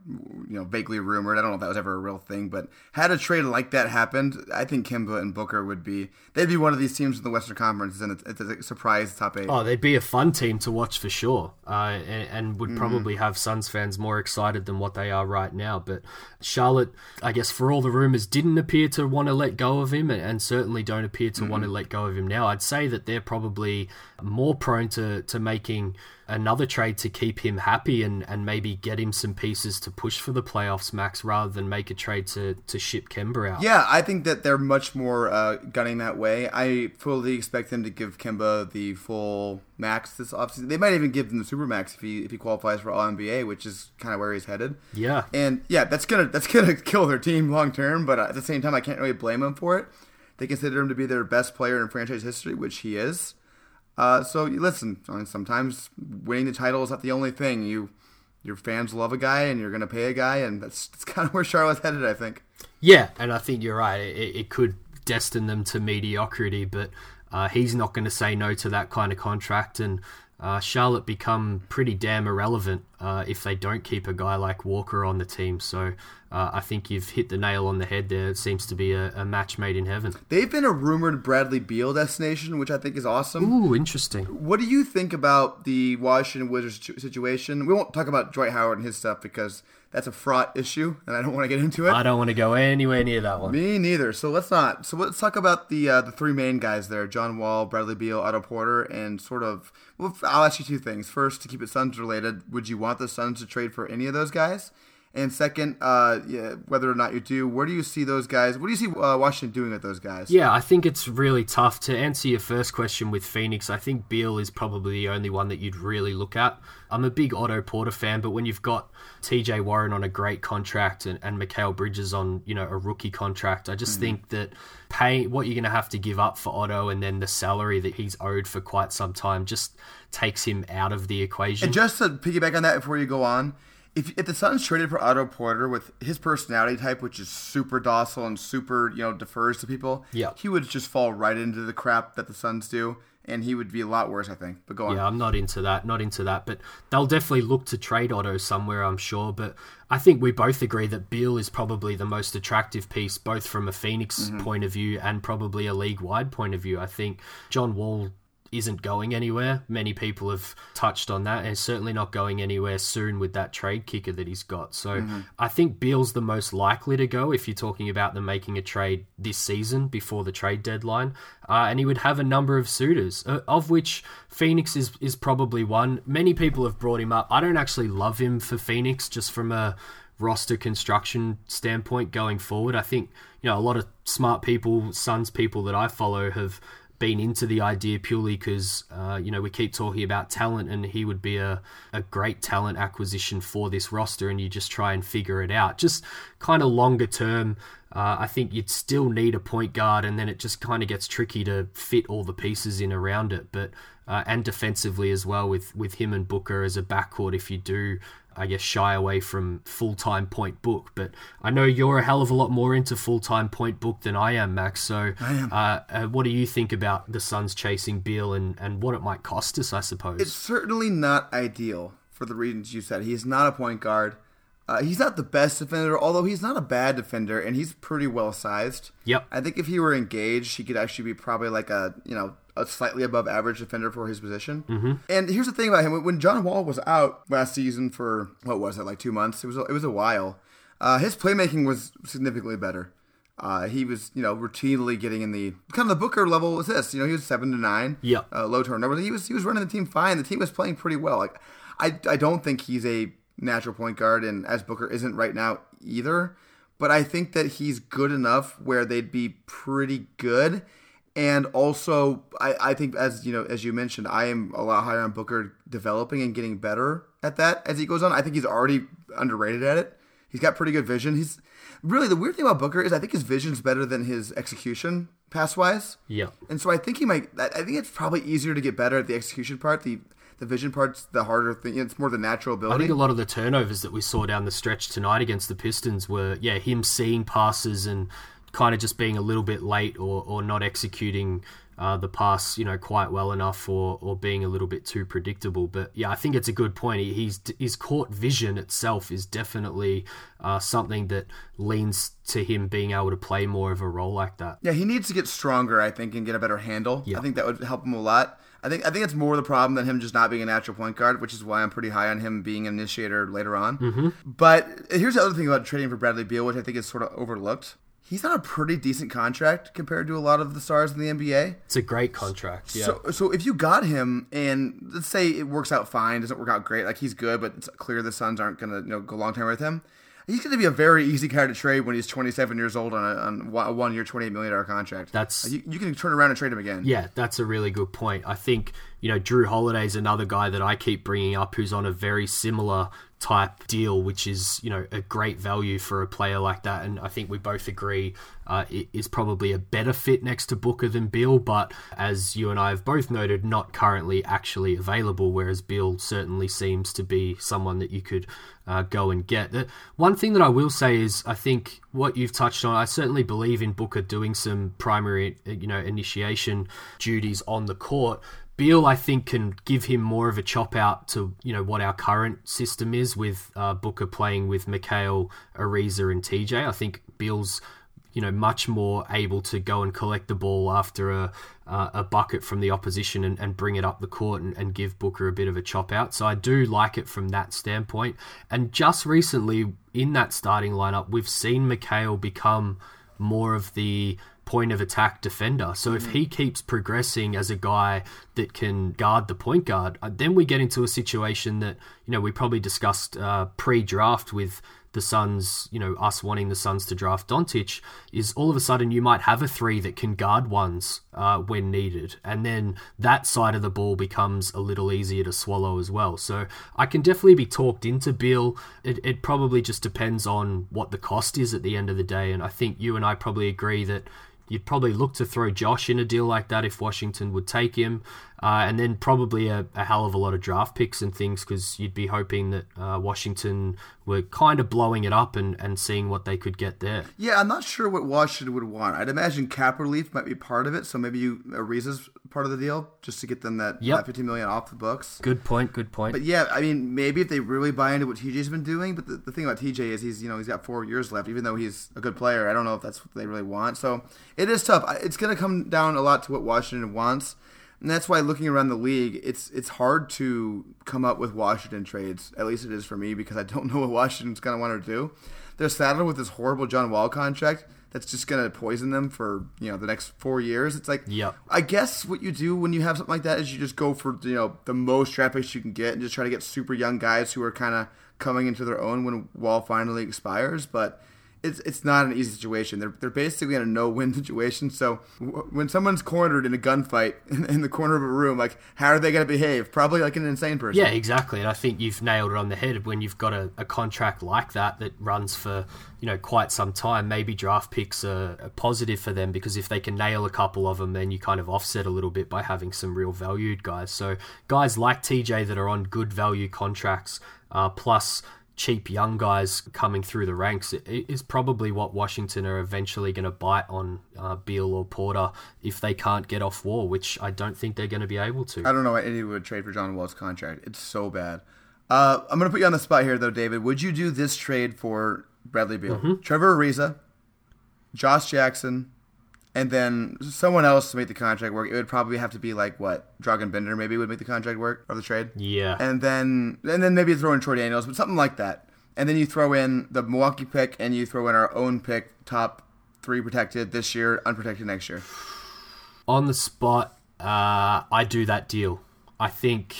you know, vaguely rumored. I don't know if that was ever a real thing, but had a trade like that happened, I think Kemba and Booker would be they'd be one of these teams in the Western Conference, and it's, it's a surprise top eight. Oh, they'd be a fun team to watch for sure, uh, and, and would probably have Suns fans more excited than what they are right now. But Charlotte, I guess, for all the rumors, didn't appear to want to let go of him, and, and certainly don't appear to want to let go of him now. I'd say that they're probably more prone to, to making another trade to keep him happy and, and maybe get him some pieces to push for the playoffs, Max, rather than make a trade to, to ship Kemba out. Yeah, I think that they're much more uh, gunning that way. I fully expect them to give Kemba the full max this offseason. They might even give him the super max if he if he qualifies for All NBA, which is kind of where he's headed. Yeah. And yeah, that's gonna that's gonna kill their team long term. But at the same time, I can't really blame them for it. They consider him to be their best player in franchise history, which he is. Uh, so listen. Sometimes winning the title is not the only thing. You your fans love a guy, and you're gonna pay a guy, and that's, that's kind of where Charlotte's headed. I think. Yeah, and I think you're right. It, it could destine them to mediocrity, but uh, he's not going to say no to that kind of contract. And uh, Charlotte become pretty damn irrelevant uh, if they don't keep a guy like Walker on the team. So uh, I think you've hit the nail on the head there. It seems to be a, a, match made in heaven. They've been a rumored Bradley Beal destination, which I think is awesome. Ooh, interesting. What do you think about the Washington Wizards situation? We won't talk about Dwight Howard and his stuff because that's a fraught issue, and I don't want to get into it. I don't want to go anywhere near that one. Me neither. So let's not. So let's talk about the uh, the three main guys there: John Wall, Bradley Beal, Otto Porter, and sort of. Well, I'll ask you two things. First, to keep it Suns related, would you want the Suns to trade for any of those guys? And second, uh, yeah, whether or not you do, where do you see those guys? What do you see uh, Washington doing with those guys? Yeah, I think it's really tough to answer your first question with Phoenix. I think Beal is probably the only one that you'd really look at. I'm a big Otto Porter fan, but when you've got TJ Warren on a great contract and, and Mikal Bridges on, you know, a rookie contract, I just mm-hmm. think that pay what you're going to have to give up for Otto and then the salary that he's owed for quite some time just takes him out of the equation. And just to piggyback on that before you go on, if, if the Suns traded for Otto Porter with his personality type, which is super docile and super, you know, defers to people, yeah. he would just fall right into the crap that the Suns do, and he would be a lot worse, I think. But go on. Yeah, I'm not into that. Not into that. But they'll definitely look to trade Otto somewhere, I'm sure. But I think we both agree that Beal is probably the most attractive piece, both from a Phoenix mm-hmm. point of view and probably a league wide point of view. I think John Wall isn't going anywhere. Many people have touched on that, and certainly not going anywhere soon with that trade kicker that he's got. So mm-hmm. I think Beal's the most likely to go if you're talking about them making a trade this season before the trade deadline. Uh, and he would have a number of suitors, uh, of which Phoenix is, is probably one. Many people have brought him up. I don't actually love him for Phoenix just from a roster construction standpoint going forward. I think, you know, a lot of smart people, Suns people that I follow have been into the idea purely because uh, you know we keep talking about talent and he would be a, a great talent acquisition for this roster and you just try and figure it out. Just kind of longer term uh, I think you'd still need a point guard and then it just kind of gets tricky to fit all the pieces in around it. But uh, and defensively as well with with him and Booker as a backcourt if you do I guess, shy away from full time point book. But I know you're a hell of a lot more into full time point book than I am, Max. So, uh, uh, what do you think about the Suns chasing Beal and, and what it might cost us, I suppose? It's certainly not ideal for the reasons you said. He's not a point guard. Uh, he's not the best defender, although he's not a bad defender, and he's pretty well sized. Yep. I think if he were engaged, he could actually be probably like a you know a slightly above average defender for his position. Mm-hmm. And here's the thing about him: when John Wall was out last season for what was it, like two months? It was it was a while. Uh, his playmaking was significantly better. Uh, he was, you know, routinely getting in the kind of the Booker level assists. You know, he was seven to nine, yeah, uh, low turnover. He was he was running the team fine. The team was playing pretty well. Like, I I don't think he's a natural point guard, and as Booker isn't right now either. But I think that he's good enough where they'd be pretty good. And also I, I think as you know as you mentioned i am a lot higher on booker developing and getting better at that as he goes on. I think he's already underrated at it. He's got pretty good vision. He's really the weird thing about booker is i think his vision's better than his execution pass wise yeah. And so i think he might i think it's probably easier to get better at the execution part the the vision part's the harder thing. It's more the natural ability. I think a lot of the turnovers that we saw down the stretch tonight against the Pistons were, yeah, him seeing passes and kind of just being a little bit late or, or not executing uh, the pass, you know, quite well enough, or or being a little bit too predictable. But yeah, I think it's a good point. He's his court vision itself is definitely uh, something that leans to him being able to play more of a role like that. Yeah, he needs to get stronger, I think, and get a better handle. Yeah. I think that would help him a lot. I think I think it's more the problem than him just not being a natural point guard, which is why I'm pretty high on him being an initiator later on. Mm-hmm. But here's the other thing about trading for Bradley Beal, which I think is sort of overlooked he's on a pretty decent contract compared to a lot of the stars in the NBA. It's a great contract. Yeah. So, so if you got him, and let's say it works out fine, doesn't work out great, like he's good, but it's clear the Suns aren't going to you know go long term with him. He's going to be a very easy guy to trade when he's 27 years old on a, on a one year, 28 million dollar contract. That's you, you, can turn around and trade him again. Yeah, that's a really good point. I think you know Jrue Holiday's another guy that I keep bringing up who's on a very similar type deal, which is you know a great value for a player like that. And I think we both agree uh, is probably a better fit next to Booker than Beal. But as you and I have both noted, not currently actually available. Whereas Beal certainly seems to be someone that you could uh, go and get. The one thing that I will say is I think what you've touched on. I certainly believe in Booker doing some primary you know initiation duties on the court Beal, I think, can give him more of a chop out to you know what our current system is with uh, Booker playing with Mikal, Ariza, and TJ. I think Beal's you know much more able to go and collect the ball after a uh, a bucket from the opposition and, and bring it up the court and, and give Booker a bit of a chop out. So I do like it from that standpoint. And just recently in that starting lineup, we've seen Mikal become more of the point of attack defender. So if he keeps progressing as a guy that can guard the point guard, uh, then we get into a situation that you know we probably discussed uh, pre-draft with the Suns, you know, us wanting the Suns to draft Doncic, is all of a sudden you might have a three that can guard ones uh, when needed, and then that side of the ball becomes a little easier to swallow as well. So I can definitely be talked into Beal. It, it probably just depends on what the cost is at the end of the day, and I think you and I probably agree that you'd probably look to throw Josh in a deal like that if Washington would take him, uh, and then probably a, a, hell of a lot of draft picks and things because you'd be hoping that uh, Washington were kind of blowing it up and, and seeing what they could get there. Yeah, I'm not sure what Washington would want. I'd imagine cap relief might be part of it, so maybe you Ariza's part of the deal just to get them that, yep. that 15 million off the books. Good point. Good point. But yeah, I mean, maybe if they really buy into what TJ's been doing, but the, the thing about TJ is he's you know he's got four years left, even though he's a good player. I don't know if that's what they really want. So it is tough. It's going to come down a lot to what Washington wants. And that's why looking around the league, it's it's hard to come up with Washington trades. At least it is for me because I don't know what Washington's going to want to do. They're saddled with this horrible John Wall contract that's just to poison them for you know the next four years. It's like, yeah, I guess what you do when you have something like that is you just go for you know the most draft picks you can get and just try to get super young guys who are kind of coming into their own when Wall finally expires. But it's it's not an easy situation. They're they're basically in a no win situation. So w- when someone's cornered in a gunfight in, in, the corner of a room, like how are they going to behave? Probably like an insane person. Yeah, exactly. And I think you've nailed it on the head when you've got a, a contract like that that runs for you know quite some time. Maybe draft picks are, are positive for them because if they can nail a couple of them, then you kind of offset a little bit by having some real valued guys. So guys like TJ that are on good value contracts. Uh, plus cheap young guys coming through the ranks is probably what Washington are eventually going to bite on uh, Beal or Porter if they can't get off Wall, which I don't think they're going to be able to. I don't know why anyone would trade for John Wall's contract. It's so bad. Uh, I'm going to put you on the spot here, though, David. Would you do this trade for Bradley Beal? Mm-hmm. Trevor Ariza, Josh Jackson, and then someone else to make the contract work. It would probably have to be like what Dragan Bender maybe would make the contract work or the trade. Yeah, and then and then maybe throw in Troy Daniels, but something like that. And then you throw in the Milwaukee pick, and you throw in our own pick, top three protected this year, unprotected next year. On the spot, uh, I do that deal. I think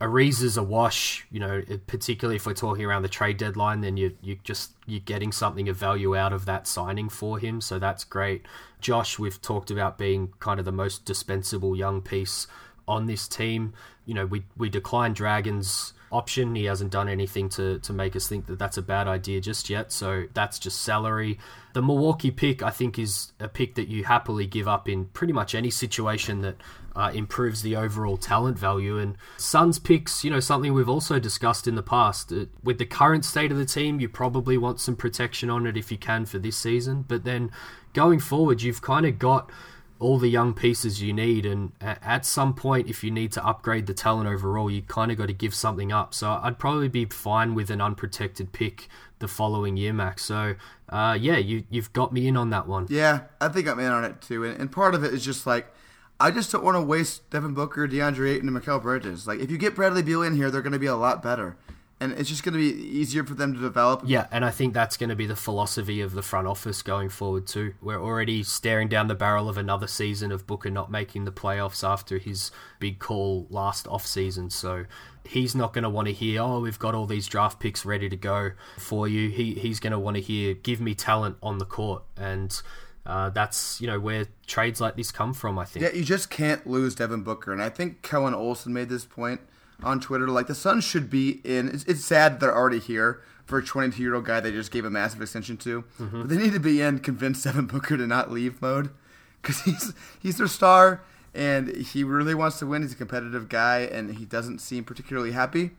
Ariza's a wash, you know, particularly if we're talking around the trade deadline, then you you just you're getting something of value out of that signing for him, so that's great. Josh, we've talked about being kind of the most dispensable young piece on this team. You know, we we declined Dragan's option. He hasn't done anything to, to make us think that that's a bad idea just yet. So that's just salary. The Milwaukee pick, I think, is a pick that you happily give up in pretty much any situation that uh, improves the overall talent value. And Suns picks, you know, something we've also discussed in the past. Uh, with the current state of the team, you probably want some protection on it if you can for this season. But then going forward, you've kind of got all the young pieces you need. And at some point, if you need to upgrade the talent overall, you kind of got to give something up. So I'd probably be fine with an unprotected pick the following year, Max. So uh, yeah, you you've got me in on that one. Yeah, I think I'm in on it too. And, and part of it is just like. I just don't want to waste Devin Booker, DeAndre Ayton, and Mikal Bridges. Like, if you get Bradley Beal in here, they're going to be a lot better and it's just going to be easier for them to develop. Yeah, and I think that's going to be the philosophy of the front office going forward too. We're already staring down the barrel of another season of Booker not making the playoffs after his big call last off season, so he's not going to want to hear, "Oh, we've got all these draft picks ready to go for you." He he's going to want to hear, "Give me talent on the court." And uh, that's you know where trades like this come from. I think. Yeah, you just can't lose Devin Booker, and I think Kellan Olson made this point on Twitter. Like the Suns should be in. It's, it's sad they're already here for a 22 year old guy they just gave a massive extension to, mm-hmm. but they need to be in convince Devin Booker to not leave mode because he's he's their star and he really wants to win. He's a competitive guy and he doesn't seem particularly happy.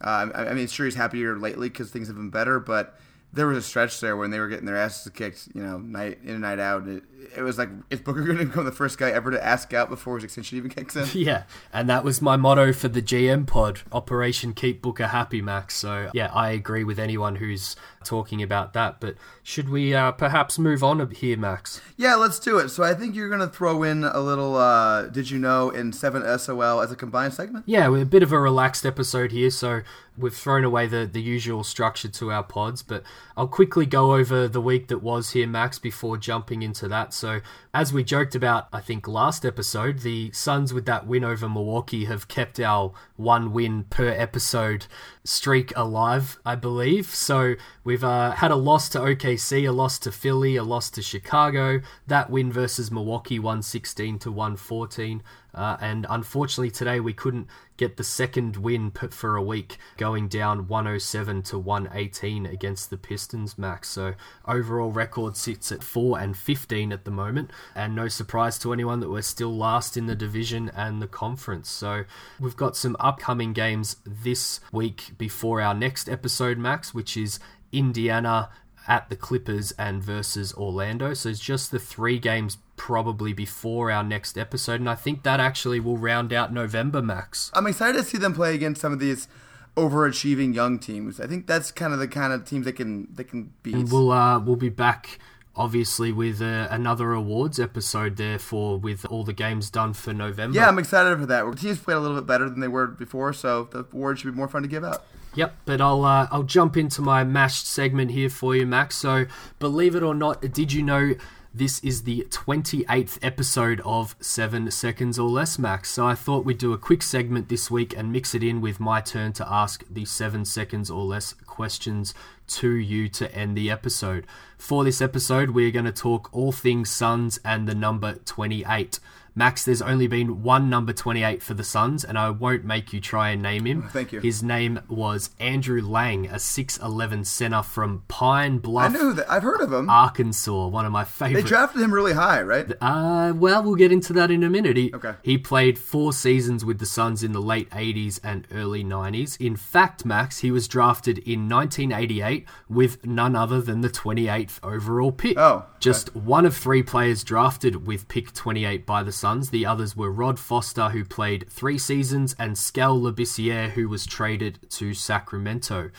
Uh, I, I mean, sure he's happier lately because things have been better, but there was a stretch there when they were getting their asses kicked, you know, night in and night out. It, it was like, is Booker going to become the first guy ever to ask out before his extension even kicks in? Yeah, and that was my motto for the GM pod Operation Keep Booker Happy, Max. So, yeah, I agree with anyone who's talking about that. But should we uh, perhaps move on here, Max? Yeah, let's do it. So I think you're going to throw in a little uh, Did You Know in 7 SOL as a combined segment? Yeah, we're a bit of a relaxed episode here. So we've thrown away the, the usual structure to our pods, but I'll quickly go over the week that was here, Max, before jumping into that. So, as we joked about, I think last episode, the Suns with that win over Milwaukee have kept our one win per episode streak alive, I believe. So, we've uh, had a loss to OKC, a loss to Philly, a loss to Chicago, that win versus Milwaukee 116 to 114. Uh, and unfortunately, today we couldn't get the second win put for a week, going down 107 to 118 against the Pistons, Max. So overall record sits at 4 and 15 at the moment, and no surprise to anyone that we're still last in the division and the conference. So we've got some upcoming games this week before our next episode, Max, which is Indiana at the Clippers and versus Orlando. So it's just the three games probably before our next episode, and I think that actually will round out November, Max. I'm excited to see them play against some of these overachieving young teams. I think that's kind of the kind of teams that can they can beat. And we'll uh, we'll be back obviously with uh, another awards episode therefore with all the games done for November. Yeah, I'm excited for that. Teams played a little bit better than they were before, so the awards should be more fun to give out. Yep, but I'll uh, I'll jump into my mashed segment here for you, Max. So, believe it or not, did you know this is the 28th episode of 7 Seconds or Less Max. So I thought we'd do a quick segment this week and mix it in with my turn to ask the 7 seconds or less questions to you to end the episode. For this episode, we're going to talk all things Suns and the number 28. Max, there's only been one number 28 for the Suns, and I won't make you try and name him. Thank you. His name was Andrew Lang, a 6'11 center from Pine Bluff. I know that. I've heard of him. Arkansas, one of my favorite. They drafted him really high, right? Uh, well, we'll get into that in a minute. He, okay. He played four seasons with the Suns in the late 80s and early 90s. In fact, Max, he was drafted in 1988 with none other than the 28th overall pick. Oh. Okay. Just one of three players drafted with pick 28 by the Suns. The others were Rod Foster, who played three seasons, and Skal Labissiere, who was traded to Sacramento.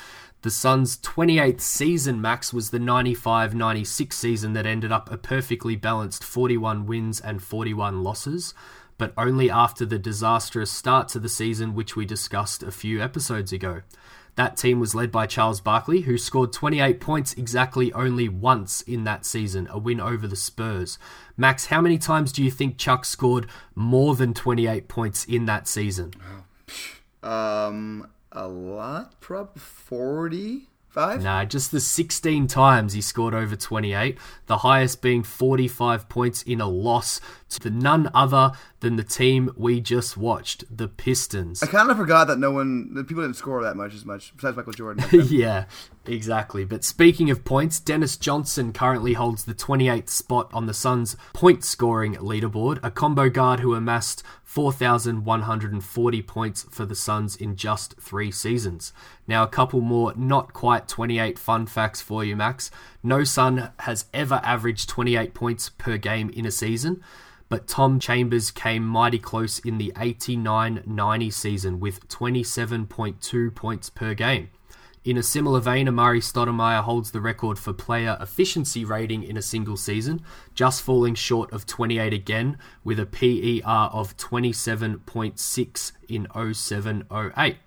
The Suns' 28th season, Max, was the 95 96 season that ended up a perfectly balanced 41 wins and 41 losses, but only after the disastrous start to the season, which we discussed a few episodes ago. That team was led by Charles Barkley, who scored 28 points exactly only once in that season, a win over the Spurs. Max, how many times do you think Chuck scored more than 28 points in that season? Um, a lot, probably 45. Nah, just the 16 times he scored over 28, the highest being 45 points in a loss to the none other than the team we just watched, the Pistons. I kind of forgot that no one, that people didn't score that much as much, besides Michael Jordan. yeah, exactly. But speaking of points, Dennis Johnson currently holds the 28th spot on the Suns' point scoring leaderboard, a combo guard who amassed 4,140 points for the Suns in just three seasons. Now, a couple more not quite 28 fun facts for you, Max. No Sun has ever averaged 28 points per game in a season but Tom Chambers came mighty close in the 89 90 season with 27.2 points per game. In a similar vein, Amar'e Stoudemire holds the record for player efficiency rating in a single season, just falling short of 28 again, with a PER of 27.6 in 07 08.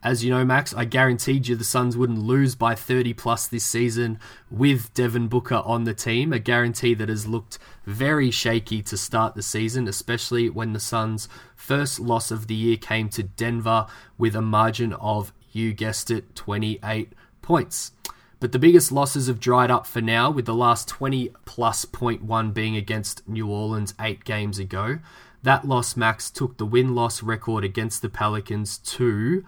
As you know, Max, I guaranteed you the Suns wouldn't lose by 30 plus this season with Devin Booker on the team, a guarantee that has looked very shaky to start the season, especially when the Suns' first loss of the year came to Denver with a margin of, you guessed it, 28 points. But the biggest losses have dried up for now, with the last 20 plus point one being against New Orleans eight games ago. That loss, Max, took the win loss record against the Pelicans to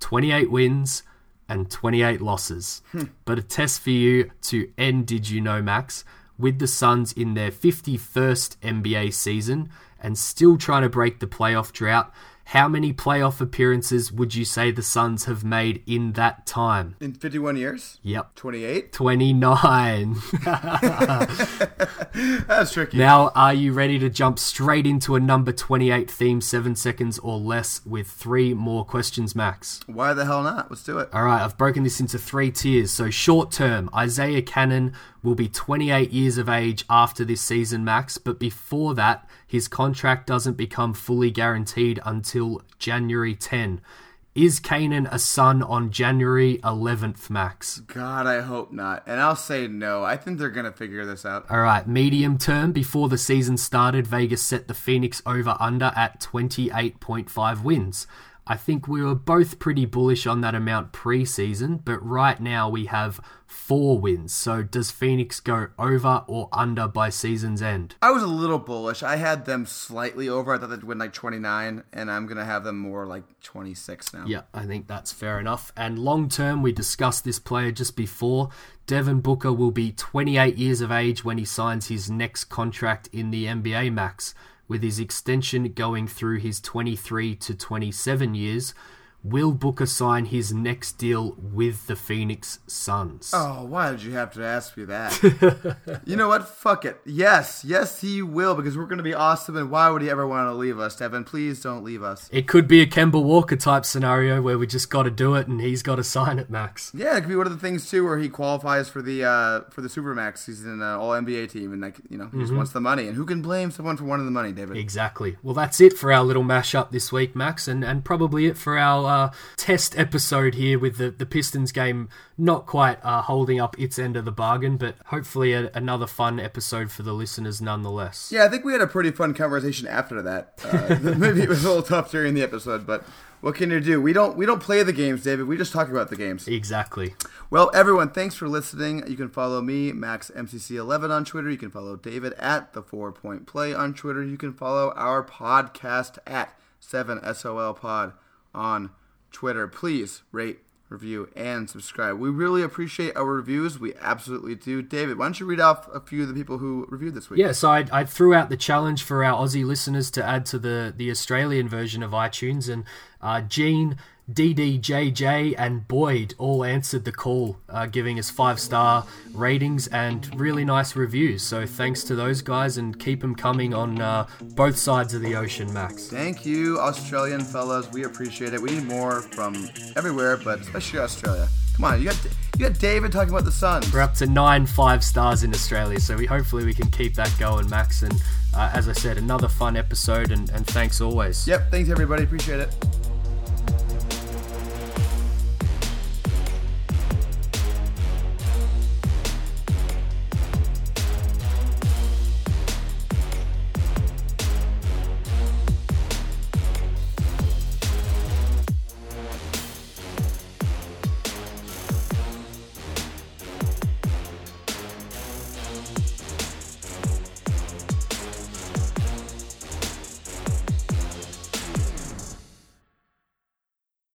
28 wins and 28 losses. Hmm. but a test for you to end Did You Know Max with the Suns in their 51st NBA season and still trying to break the playoff drought. How many playoff appearances would you say the Suns have made in that time? In 51 years? Yep. 28? 29. That's tricky. now, are you ready to jump straight into a number 28 theme, seven seconds or less, with three more questions, Max? Why the hell not? Let's do it. All right, I've broken this into three tiers. So, short term, Isaiah Canaan will be 28 years of age after this season, Max, but before that, his contract doesn't become fully guaranteed until January 10. Is Canaan a Sun on January 11th, Max? God, I hope not. And I'll say no. I think they're going to figure this out. All right, medium term, before the season started, Vegas set the Phoenix over under at 28.5 wins. I think we were both pretty bullish on that amount pre-season, but right now we have four wins. So does Phoenix go over or under by season's end? I was a little bullish. I had them slightly over. I thought they'd win like 29, and I'm going to have them more like 26 now. Yeah, I think that's fair enough. And long term, we discussed this player just before. Devin Booker will be 28 years of age when he signs his next contract in the NBA Max with his extension going through his 23 to 27 years. Will Booker sign his next deal with the Phoenix Suns? Oh, why did you have to ask me that? you know what? Fuck it. Yes, yes, he will because we're going to be awesome. And why would he ever want to leave us, Devin? Please don't leave us. It could be a Kemba Walker type scenario where we just got to do it and he's got to sign it, Max. Yeah, it could be one of the things too where he qualifies for the uh, for the Supermax. He's in an All NBA team and like you know he just wants the money. And who can blame someone for wanting the money, David? Exactly. Well, that's it for our little mashup this week, Max, and, and probably it for our uh, test episode here with the, the Pistons game not quite uh, holding up its end of the bargain, but hopefully a, another fun episode for the listeners nonetheless. Yeah, I think we had a pretty fun conversation after that. Uh, maybe it was a little tough during the episode, but what can you do? We don't we don't play the games, David. We just talk about the games. Exactly. Well, everyone, thanks for listening. You can follow me, Max MCC11 on Twitter. You can follow David at the Four Point Play on Twitter. You can follow our podcast at 7SOL Pod on Twitter. Please rate, review, and subscribe. We really appreciate our reviews. We absolutely do. David, why don't you read off a few of the people who reviewed this week? Yeah, so I, I threw out the challenge for our Aussie listeners to add to the, the Australian version of iTunes, and uh, Gene, DDJJ, and Boyd all answered the call, uh, giving us five star ratings and really nice reviews. So thanks to those guys, and keep them coming on uh, both sides of the ocean, Max. Thank you, Australian fellas. We appreciate it. We need more from everywhere, but especially Australia. Come on, you got you got David talking about the Suns. We're up to nine five stars in Australia, so we hopefully we can keep that going, Max. And uh, as I said, another fun episode, and, and thanks always. Yep, thanks everybody. Appreciate it.